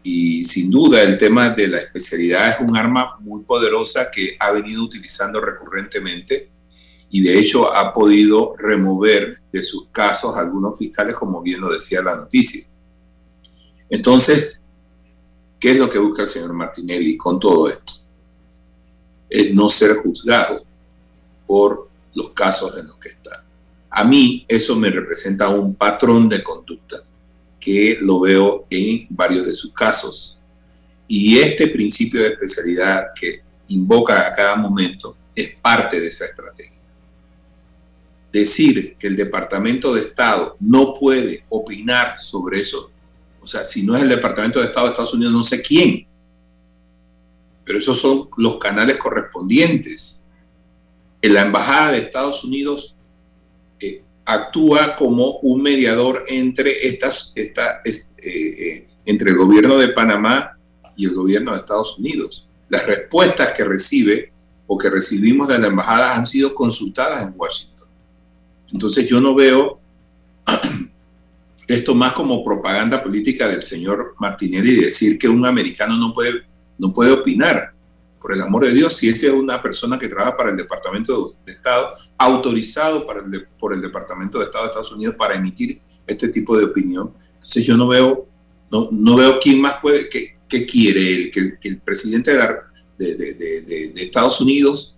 y sin duda el tema de la especialidad es un arma muy poderosa que ha venido utilizando recurrentemente y de hecho ha podido remover de sus casos algunos fiscales, como bien lo decía la noticia. Entonces, ¿qué es lo que busca el señor Martinelli con todo esto? Es no ser juzgado por los casos en los que está. A mí eso me representa un patrón de conducta que lo veo en varios de sus casos. Y este principio de especialidad que invoca a cada momento es parte de esa estrategia. Decir que el Departamento de Estado no puede opinar sobre eso, o sea, si no es el Departamento de Estado de Estados Unidos, no sé quién, pero esos son los canales correspondientes. En la Embajada de Estados Unidos actúa como un mediador entre, estas, esta, eh, eh, entre el gobierno de Panamá y el gobierno de Estados Unidos. Las respuestas que recibe o que recibimos de la embajada han sido consultadas en Washington. Entonces yo no veo esto más como propaganda política del señor Martinelli decir que un americano no puede, no puede opinar. Por el amor de Dios, si esa es una persona que trabaja para el Departamento de Estado, autorizado por el Departamento de Estado de Estados Unidos para emitir este tipo de opinión. Entonces yo no veo, no, no veo quién más puede, qué, quiere él, que, el presidente de, de, de, de, Estados Unidos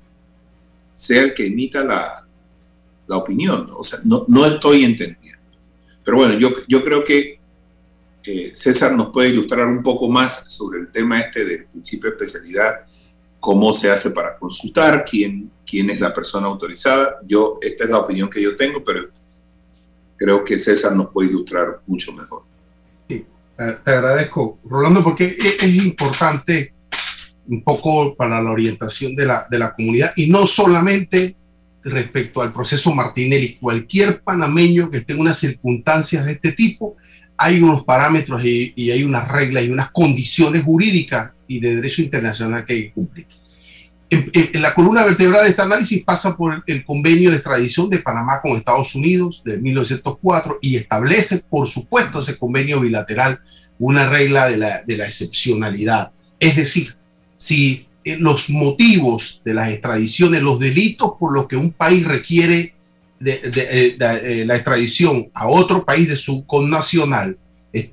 sea el que emita la, la opinión. O sea, no, no, estoy entendiendo. Pero bueno, yo, yo creo que César nos puede ilustrar un poco más sobre el tema este del principio de especialidad, cómo se hace para consultar, quién, quién es la persona autorizada. Yo, esta es la opinión que yo tengo, pero creo que César nos puede ilustrar mucho mejor. Sí, te agradezco, Rolando, porque es, importante un poco para la orientación de la, de la comunidad y no solamente respecto al proceso Martinelli, cualquier panameño que esté en unas circunstancias de este tipo, hay unos parámetros y, y, hay unas reglas y unas condiciones jurídicas y de derecho internacional que hay que cumplir en, la columna vertebral de este análisis pasa por el convenio de extradición de Panamá con Estados Unidos de 1904 y establece, por supuesto, ese convenio bilateral una regla de la, de la excepcionalidad. Es decir, si eh, los motivos de las extradiciones, los delitos por los que un país requiere de, eh, eh, la extradición a otro país de su connacional,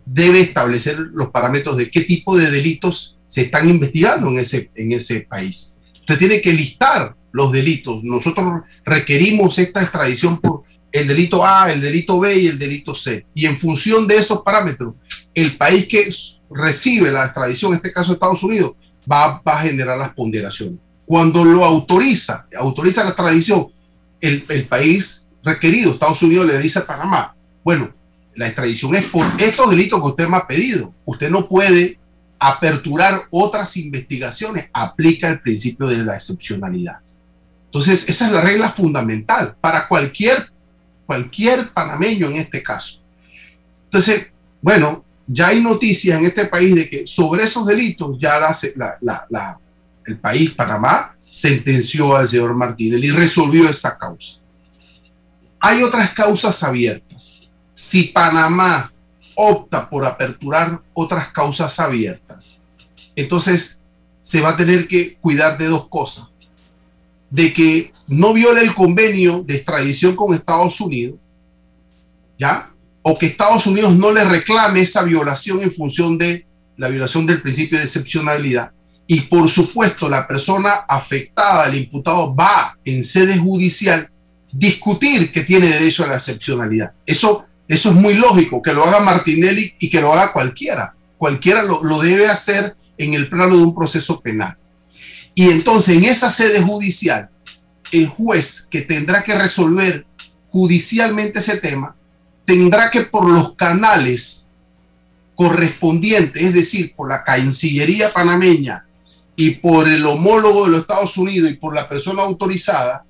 debe establecer los parámetros de qué tipo de delitos se están investigando en ese, en ese país. Usted tiene que listar los delitos. Nosotros requerimos esta extradición por el delito A, el delito B y el delito C. Y en función de esos parámetros, el país que recibe la extradición, en este caso Estados Unidos, va, a generar las ponderaciones. Cuando lo autoriza, autoriza la extradición, el, el país requerido, Estados Unidos, le dice a Panamá, bueno, la extradición es por estos delitos que usted me ha pedido. Usted no puede aperturar otras investigaciones, aplica el principio de la excepcionalidad. Entonces, esa es la regla fundamental para cualquier, cualquier panameño en este caso. Entonces, bueno, ya hay noticias en este país de que sobre esos delitos ya el país, Panamá, sentenció al señor Martínez y resolvió esa causa. Hay otras causas abiertas. Si Panamá opta por aperturar otras causas abiertas, entonces se va a tener que cuidar de dos cosas. De que no viole el convenio de extradición con Estados Unidos, ¿ya? o que Estados Unidos no le reclame esa violación en función de la violación del principio de excepcionalidad. Y por supuesto, la persona afectada, el imputado, va en sede judicial discutir que tiene derecho a la excepcionalidad. Eso, eso es muy lógico, que lo haga Martinelli y que lo haga cualquiera. Cualquiera lo, lo debe hacer en el plano de un proceso penal. Y entonces en esa sede judicial, el juez que tendrá que resolver judicialmente ese tema, tendrá que por los canales correspondientes, es decir, por la Cancillería panameña y por el homólogo de los Estados Unidos y por la persona autorizada,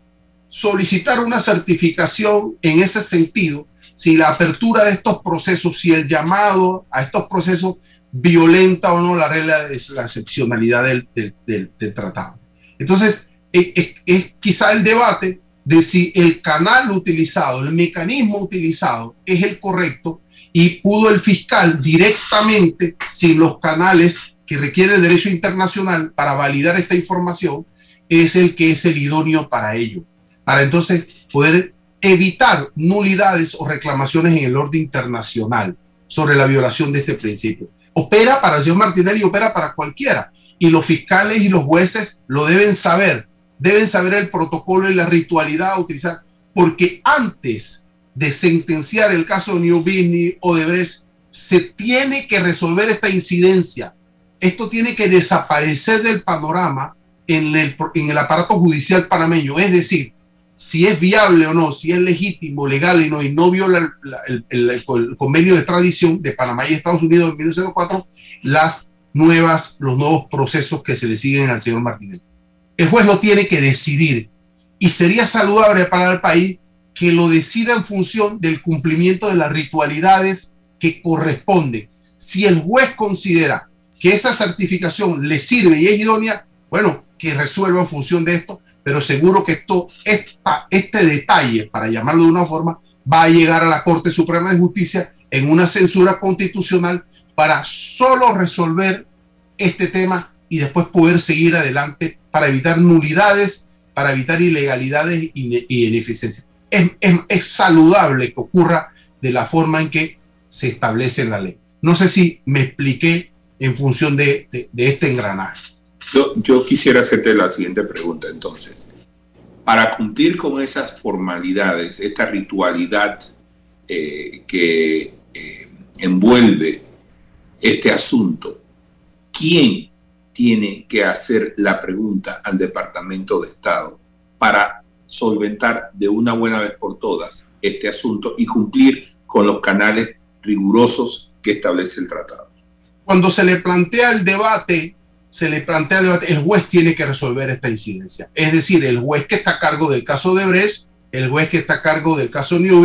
solicitar una certificación en ese sentido, si la apertura de estos procesos, si el llamado a estos procesos violenta o no la regla de la excepcionalidad del, del, tratado. Entonces, es, es, quizá el debate de si el canal utilizado, el mecanismo utilizado es el correcto y pudo el fiscal directamente, sin los canales que requiere el derecho internacional para validar esta información, es el que es el idóneo para ello para entonces poder evitar nulidades o reclamaciones en el orden internacional sobre la violación de este principio. Opera para el señor Martinelli, opera para cualquiera. Y los fiscales y los jueces lo deben saber. Deben saber el protocolo y la ritualidad a utilizar. Porque antes de sentenciar el caso de New o de Brecht, se tiene que resolver esta incidencia. Esto tiene que desaparecer del panorama en el, en el aparato judicial panameño. Es decir, si es viable o no, si es legítimo, legal y no, y no viola el, convenio de extradición de Panamá y Estados Unidos en 1904, las nuevas, los nuevos procesos que se le siguen al señor Martínez. El juez lo tiene que decidir y sería saludable para el país que lo decida en función del cumplimiento de las ritualidades que corresponden. Si el juez considera que esa certificación le sirve y es idónea, bueno, que resuelva en función de esto, pero seguro que esto, este detalle, para llamarlo de una forma, va a llegar a la Corte Suprema de Justicia en una censura constitucional para solo resolver este tema y después poder seguir adelante para evitar nulidades, para evitar ilegalidades y, ineficiencias. Es, saludable que ocurra de la forma en que se establece en la ley. No sé si me expliqué en función de este engranaje. Yo, quisiera hacerte la siguiente pregunta entonces. Para cumplir con esas formalidades, esta ritualidad eh, que eh, envuelve este asunto, ¿quién tiene que hacer la pregunta al Departamento de Estado para solventar de una buena vez por todas este asunto y cumplir con los canales rigurosos que establece el tratado? Cuando se le plantea el debate se le plantea el debate, el juez tiene que resolver esta incidencia. Es decir, el juez que está a cargo del caso de Brecht, el juez que está a cargo del caso New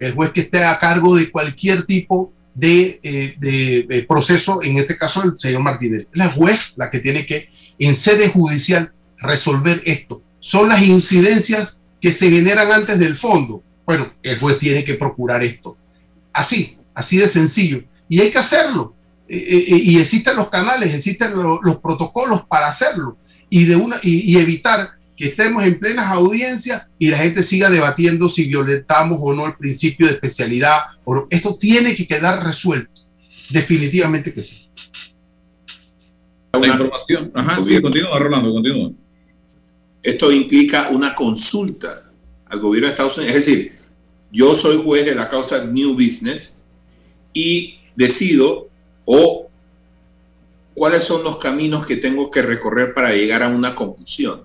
el juez que esté a cargo de cualquier tipo de, eh, proceso, en este caso el señor Martínez. La juez la que tiene que, en sede judicial, resolver esto. Son las incidencias que se generan antes del fondo. Bueno, el juez tiene que procurar esto. Así, así de sencillo. Y hay que hacerlo. Y existen los canales, existen los protocolos para hacerlo y, de una, y, evitar que estemos en plenas audiencias y la gente siga debatiendo si violentamos o no el principio de especialidad. O Esto tiene que quedar resuelto. Definitivamente que sí. La información. Ajá, sí, continúa, Rolando, continúa. Esto implica una consulta al gobierno de Estados Unidos. Es decir, yo soy juez de la causa New Business y decido o cuáles son los caminos que tengo que recorrer para llegar a una conclusión.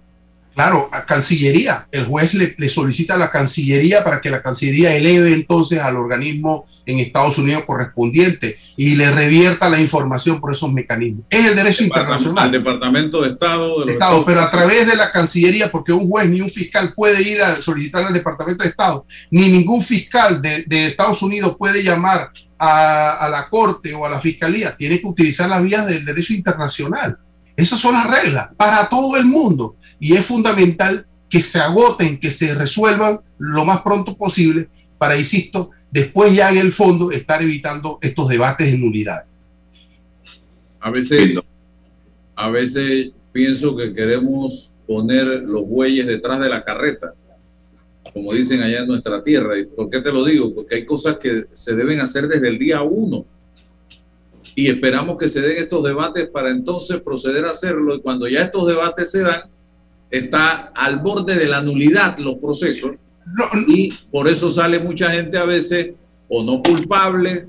Claro, a Cancillería. El juez le, solicita a la Cancillería para que la Cancillería eleve entonces al organismo en Estados Unidos correspondiente y le revierta la información por esos mecanismos. Es el derecho internacional. El Departamento de Estado. De Estado, pero a través de la Cancillería, porque un juez ni un fiscal puede ir a solicitar al Departamento de Estado, ni ningún fiscal de, de Estados Unidos puede llamar a, la Corte o a la Fiscalía, tiene que utilizar las vías del derecho internacional. Esas son las reglas para todo el mundo y es fundamental que se agoten, que se resuelvan lo más pronto posible para, insisto, después ya en el fondo estar evitando estos debates de nulidad. A veces, a veces pienso que queremos poner los bueyes detrás de la carreta como dicen allá en nuestra tierra. ¿Y por qué te lo digo? Porque hay cosas que se deben hacer desde el día uno. Y esperamos que se den estos debates para entonces proceder a hacerlo. Y cuando ya estos debates se dan, está al borde de la nulidad los procesos. y por eso sale mucha gente a veces o no culpable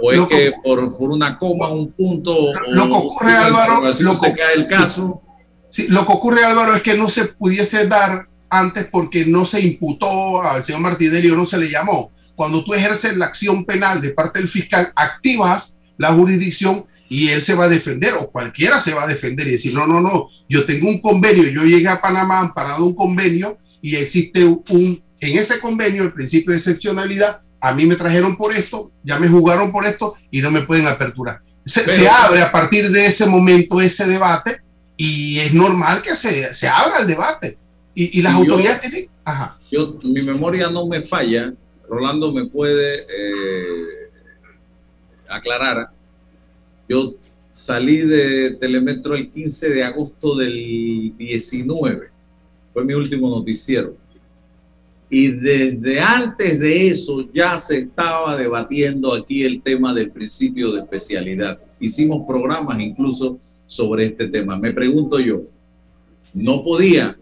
o es que por, una coma, un punto, lo que ocurre, Álvaro, lo se cae el caso. Sí, lo que ocurre, Álvaro, es que no se pudiese dar antes porque no se imputó al señor Martinelli o no se le llamó. Cuando tú ejerces la acción penal de parte del fiscal, activas la jurisdicción y él se va a defender o cualquiera se va a defender y decir, no, no, no, yo tengo un convenio, yo llegué a Panamá amparado un convenio y existe un, en ese convenio el principio de excepcionalidad a mí me trajeron por esto, ya me jugaron por esto y no me pueden aperturar. Se, abre a partir de ese momento ese debate y es normal que se, se abra el debate. Y, las autoridades tienen... Ajá. Yo, mi memoria no me falla, Rolando me puede eh, aclarar. Yo salí de Telemetro el 15 de agosto del 19, fue mi último noticiero y desde antes de eso ya se estaba debatiendo aquí el tema del principio de especialidad. Hicimos programas incluso sobre este tema. Me pregunto yo, ¿no podía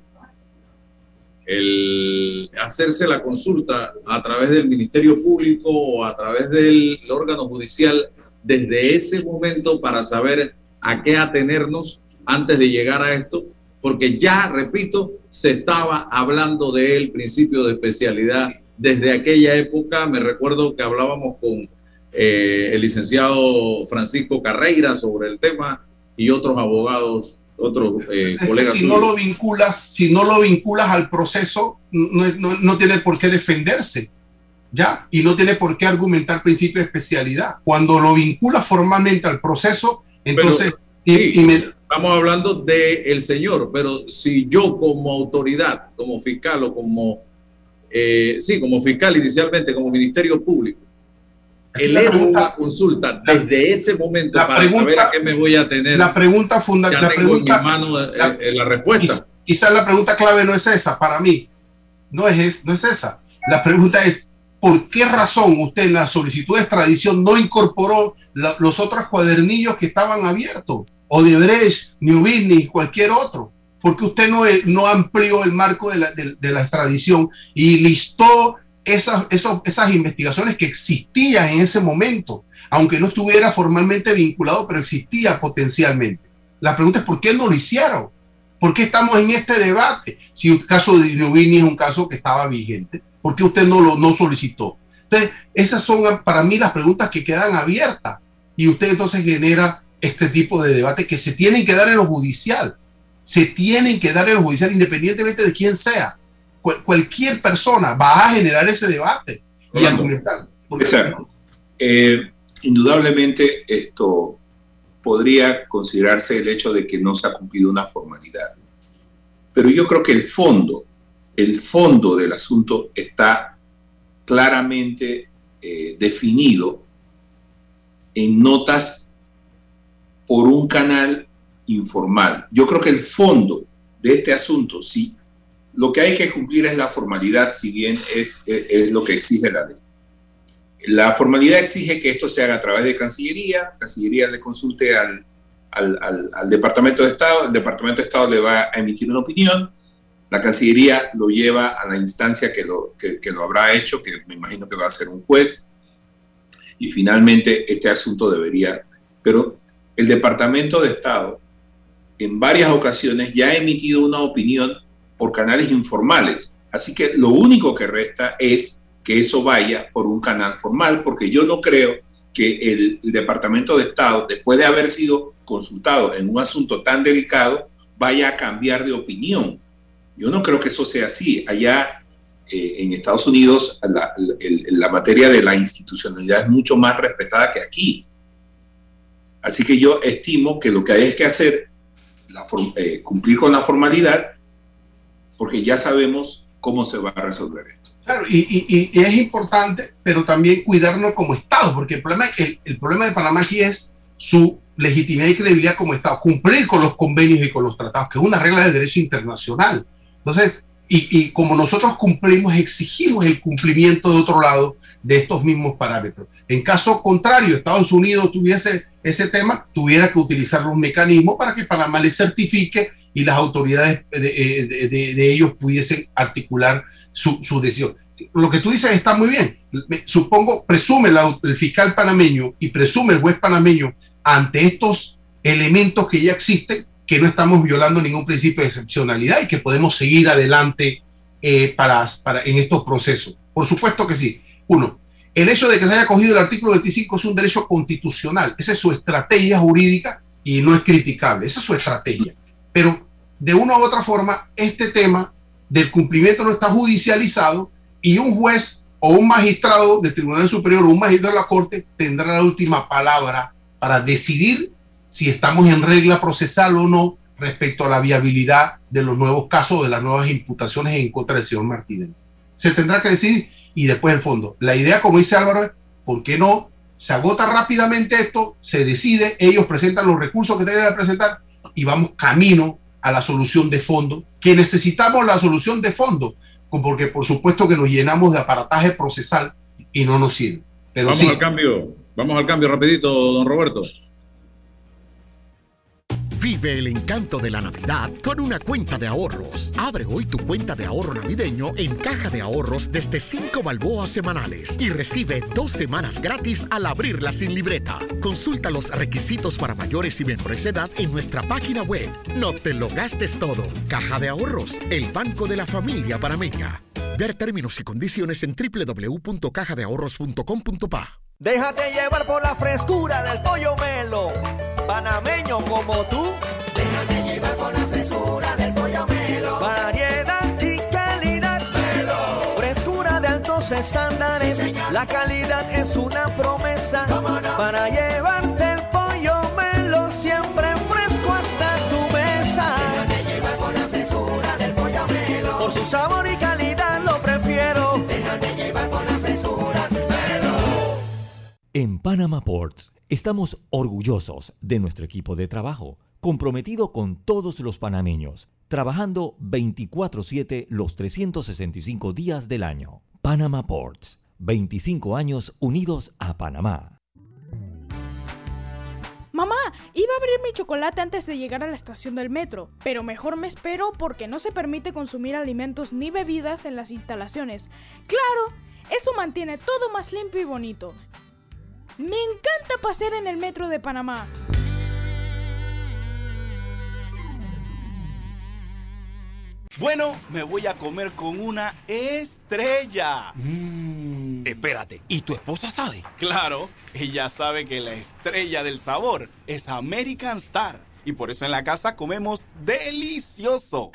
el hacerse la consulta a través del Ministerio Público o a través del órgano judicial desde ese momento para saber a qué atenernos antes de llegar a esto? porque ya, repito, se estaba hablando del principio de especialidad desde aquella época. Me recuerdo que hablábamos con eh, el licenciado Francisco Carreira sobre el tema y otros abogados, otros eh, colegas. si no lo vinculas, si no lo vinculas al proceso, no, no, tiene por qué defenderse. ¿Ya? Y no tiene por qué argumentar principio de especialidad. Cuando lo vinculas formalmente al proceso, entonces Estamos hablando del el señor, pero si yo como autoridad, como fiscal o como, eh, sí, como fiscal inicialmente, como Ministerio Público, elevo una consulta desde ese momento para saber a qué me voy a tener. La pregunta fundamental. La pregunta, mano, eh, la, eh, la, respuesta. Quizás la pregunta clave no es esa para mí. No es, no es esa. La pregunta es, ¿por qué razón usted en la solicitud de extradición no incorporó los otros cuadernillos que estaban abiertos? Odebrecht, New Business, cualquier otro, porque usted no, no amplió el marco de la, de, la extradición y listó esas, esas investigaciones que existían en ese momento, aunque no estuviera formalmente vinculado, pero existía potencialmente. La pregunta es por qué no lo hicieron. ¿Por qué estamos en este debate? Si el caso de Nubini es un caso que estaba vigente, ¿por qué usted no lo no solicitó? Entonces, esas son para mí las preguntas que quedan abiertas. Y usted entonces genera este tipo de debate que se tienen que dar en lo judicial. Se tienen que dar en lo judicial independientemente de quién sea. Cualquier persona va a generar ese debate y argumentar. Exacto. Eh, indudablemente esto podría considerarse el hecho de que no se ha cumplido una formalidad. Pero yo creo que el fondo, el fondo del asunto está claramente eh, definido en notas por un canal informal. Yo creo que el fondo de este asunto, sí, lo que hay que cumplir es la formalidad, si bien es, es, lo que exige la ley. La formalidad exige que esto se haga a través de Cancillería, Cancillería le consulte al, al, al, Departamento de Estado, el Departamento de Estado le va a emitir una opinión, la Cancillería lo lleva a la instancia que lo, que, que lo habrá hecho, que me imagino que va a ser un juez, y finalmente este asunto debería, pero el Departamento de Estado en varias ocasiones ya ha emitido una opinión por canales informales. Así que lo único que resta es que eso vaya por un canal formal, porque yo no creo que el, Departamento de Estado, después de haber sido consultado en un asunto tan delicado, vaya a cambiar de opinión. Yo no creo que eso sea así. Allá eh, en Estados Unidos la, la materia de la institucionalidad es mucho más respetada que aquí. Así que yo estimo que lo que hay es que hacer, eh, cumplir con la formalidad, porque ya sabemos cómo se va a resolver esto. Claro, y, es importante, pero también cuidarnos como Estado, porque el problema, el, problema de Panamá aquí es su legitimidad y credibilidad como Estado, cumplir con los convenios y con los tratados, que es una regla del derecho internacional. Entonces, y, como nosotros cumplimos, exigimos el cumplimiento de otro lado de estos mismos parámetros. En caso contrario, Estados Unidos tuviese ese tema, tuviera que utilizar los mecanismos para que Panamá le certifique y las autoridades de, ellos pudiesen articular su, su, decisión. Lo que tú dices está muy bien. supongo, presume el fiscal panameño y presume el juez panameño ante estos elementos que ya existen, que no estamos violando ningún principio de excepcionalidad y que podemos seguir adelante eh, para, para, en estos procesos. Por supuesto que sí. Uno, el hecho de que se haya cogido el artículo 25 es un derecho constitucional. Esa es su estrategia jurídica y no es criticable. Esa es su estrategia. Pero de una u otra forma, este tema del cumplimiento no está judicializado y un juez o un magistrado del Tribunal Superior o un magistrado de la Corte tendrá la última palabra para decidir si estamos en regla procesal o no respecto a la viabilidad de los nuevos casos, de las nuevas imputaciones en contra del señor Martínez. Se tendrá que decidir y después el fondo. La idea, como dice Álvaro, ¿por qué no? Se agota rápidamente esto, se decide, ellos presentan los recursos que tienen que presentar y vamos camino a la solución de fondo, que necesitamos la solución de fondo, porque por supuesto que nos llenamos de aparataje procesal y no nos sirve. Pero vamos al cambio, vamos al cambio rapidito, don Roberto. Vive el encanto de la Navidad con una cuenta de ahorros. Abre hoy tu cuenta de ahorro navideño en Caja de Ahorros desde 5 balboas semanales y recibe dos semanas gratis al abrirla sin libreta. Consulta los requisitos para mayores y menores de edad en nuestra página web. No te lo gastes todo. Caja de Ahorros, el banco de la familia panameña. Ver términos y condiciones en www.cajadeahorros.com.pa. Déjate llevar por la frescura del pollo melo panameño como tú. Déjate llevar por la frescura del pollo melo. Variedad y calidad. Melo. Frescura de altos estándares. la calidad es una promesa para llevarte Panama Ports Estamos orgullosos de nuestro equipo de trabajo, comprometido con todos los panameños, trabajando 24/7 los 365 días del año. Panama Ports, 25 años unidos a Panamá. Mamá, iba a abrir mi chocolate antes de llegar a la estación del metro, pero mejor me espero porque no se permite consumir alimentos ni bebidas en las instalaciones. Claro, eso mantiene todo más limpio y bonito. Me encanta pasear en el metro de Panamá. Bueno, me voy a comer con una estrella. Mm. Espérate, ¿y tu esposa sabe? Claro, ella sabe que la estrella del sabor es American Star. Y por eso en la casa comemos delicioso.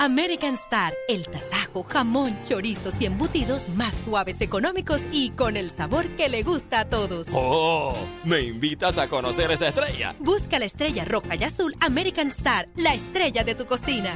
American Star, el tasajo, jamón, chorizos y embutidos más suaves, económicos y con el sabor que le gusta a todos. ¡Oh! ¿Me invitas a conocer esa estrella? Busca la estrella roja y azul American Star, la estrella de tu cocina.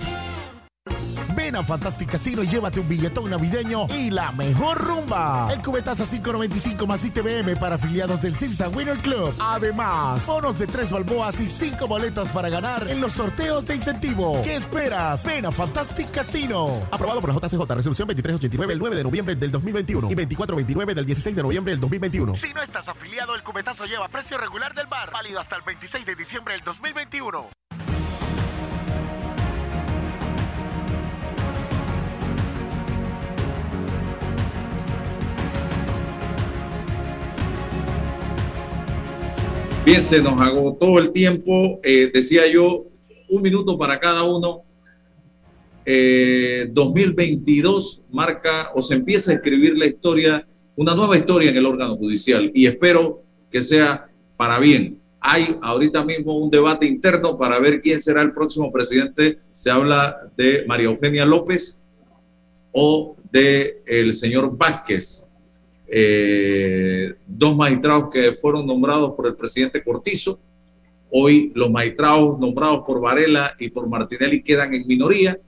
Ven a Fantastic Casino y llévate un billetón navideño y la mejor rumba. El cubetazo 595 más ITBM para afiliados del Cirsa Winner Club. Además, bonos de tres balboas y cinco boletos para ganar en los sorteos de incentivo. ¿Qué esperas? Ven a Fantastic Casino. Aprobado por la JCJ, resolución 2389 el 9 de noviembre del 2021 y 2429 del 16 de noviembre del 2021. Si no estás afiliado, el cubetazo lleva precio regular del bar, válido hasta el 26 de diciembre del 2021. Bien, se nos agotó el tiempo. Eh, decía yo, un minuto para cada uno. 2022 eh, marca o se empieza a escribir la historia, una nueva historia en el órgano judicial y espero que sea para bien. Hay ahorita mismo un debate interno para ver quién será el próximo presidente. Se habla de María Eugenia López o de el señor Vázquez. Eh, dos magistrados que fueron nombrados por el presidente Cortizo. Hoy los magistrados nombrados por Varela y por Martinelli quedan en minoría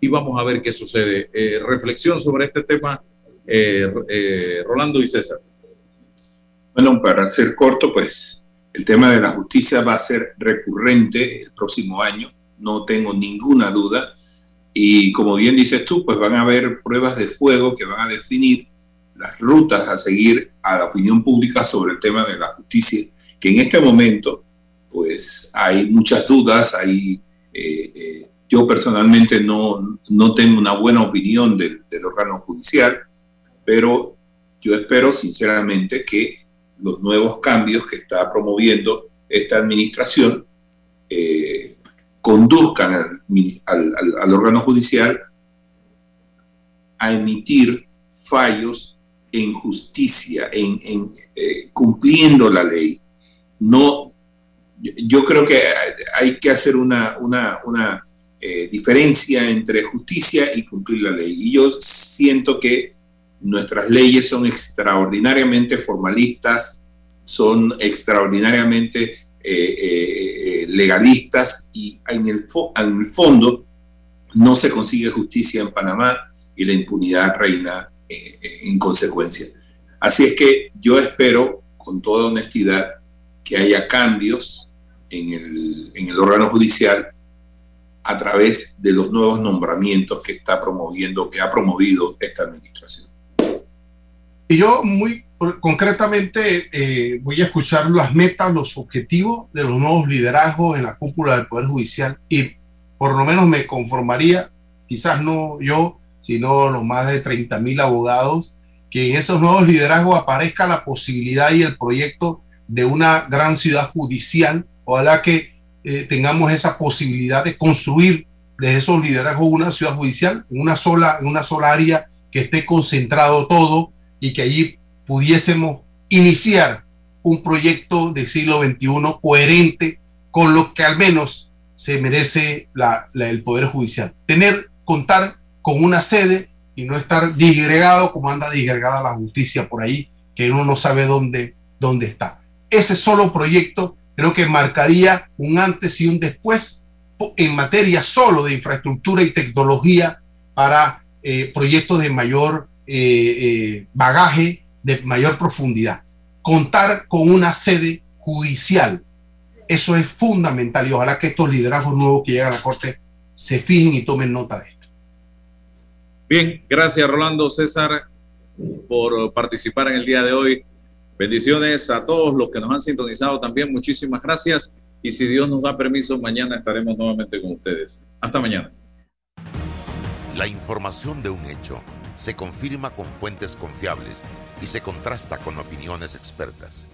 y vamos a ver qué sucede. Eh, reflexión sobre este tema, eh, Rolando y César. Bueno, para ser corto, pues el tema de la justicia va a ser recurrente el próximo año, no tengo ninguna duda. Y como bien dices tú, pues van a haber pruebas de fuego que van a definir las rutas a seguir a la opinión pública sobre el tema de la justicia, que en este momento, pues hay muchas dudas, hay, eh, eh, yo personalmente no, no tengo una buena opinión del, órgano judicial, pero yo espero sinceramente que los nuevos cambios que está promoviendo esta administración eh, conduzcan al, órgano judicial a emitir fallos en justicia, en, eh, cumpliendo la ley. No, yo creo que hay que hacer una, una, eh, diferencia entre justicia y cumplir la ley. Y yo siento que nuestras leyes son extraordinariamente formalistas, son extraordinariamente eh, legalistas y en el, fondo no se consigue justicia en Panamá y la impunidad reina en consecuencia. Así es que yo espero con toda honestidad que haya cambios en el, en el órgano judicial a través de los nuevos nombramientos que está promoviendo, que ha promovido esta administración. Y yo muy concretamente eh, voy a escuchar las metas, los objetivos de los nuevos liderazgos en la cúpula del Poder Judicial y por lo menos me conformaría, quizás no yo, sino los más de 30 mil abogados, que en esos nuevos liderazgos aparezca la posibilidad y el proyecto de una gran ciudad judicial. Ojalá que eh, tengamos esa posibilidad de construir desde esos liderazgos una ciudad judicial, una sola, una sola área que esté concentrado todo y que allí pudiésemos iniciar un proyecto del siglo XXI coherente con lo que al menos se merece la, la, el Poder Judicial. Tener, contar con una sede y no estar disgregado como anda disgregada la justicia por ahí, que uno no sabe dónde, dónde está. Ese solo proyecto creo que marcaría un antes y un después en materia solo de infraestructura y tecnología para eh, proyectos de mayor eh, eh, bagaje, de mayor profundidad. Contar con una sede judicial, eso es fundamental y ojalá que estos liderazgos nuevos que llegan a la Corte se fijen y tomen nota de esto. Bien, gracias Rolando César por participar en el día de hoy. Bendiciones a todos los que nos han sintonizado también. Muchísimas gracias. Y si Dios nos da permiso, mañana estaremos nuevamente con ustedes. Hasta mañana. La información de un hecho se confirma con fuentes confiables y se contrasta con opiniones expertas.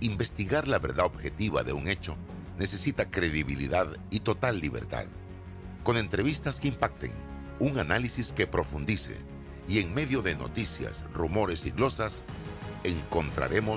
Investigar la verdad objetiva de un hecho necesita credibilidad y total libertad. Con entrevistas que impacten, un análisis que profundice y en medio de noticias, rumores y glosas, encontraremos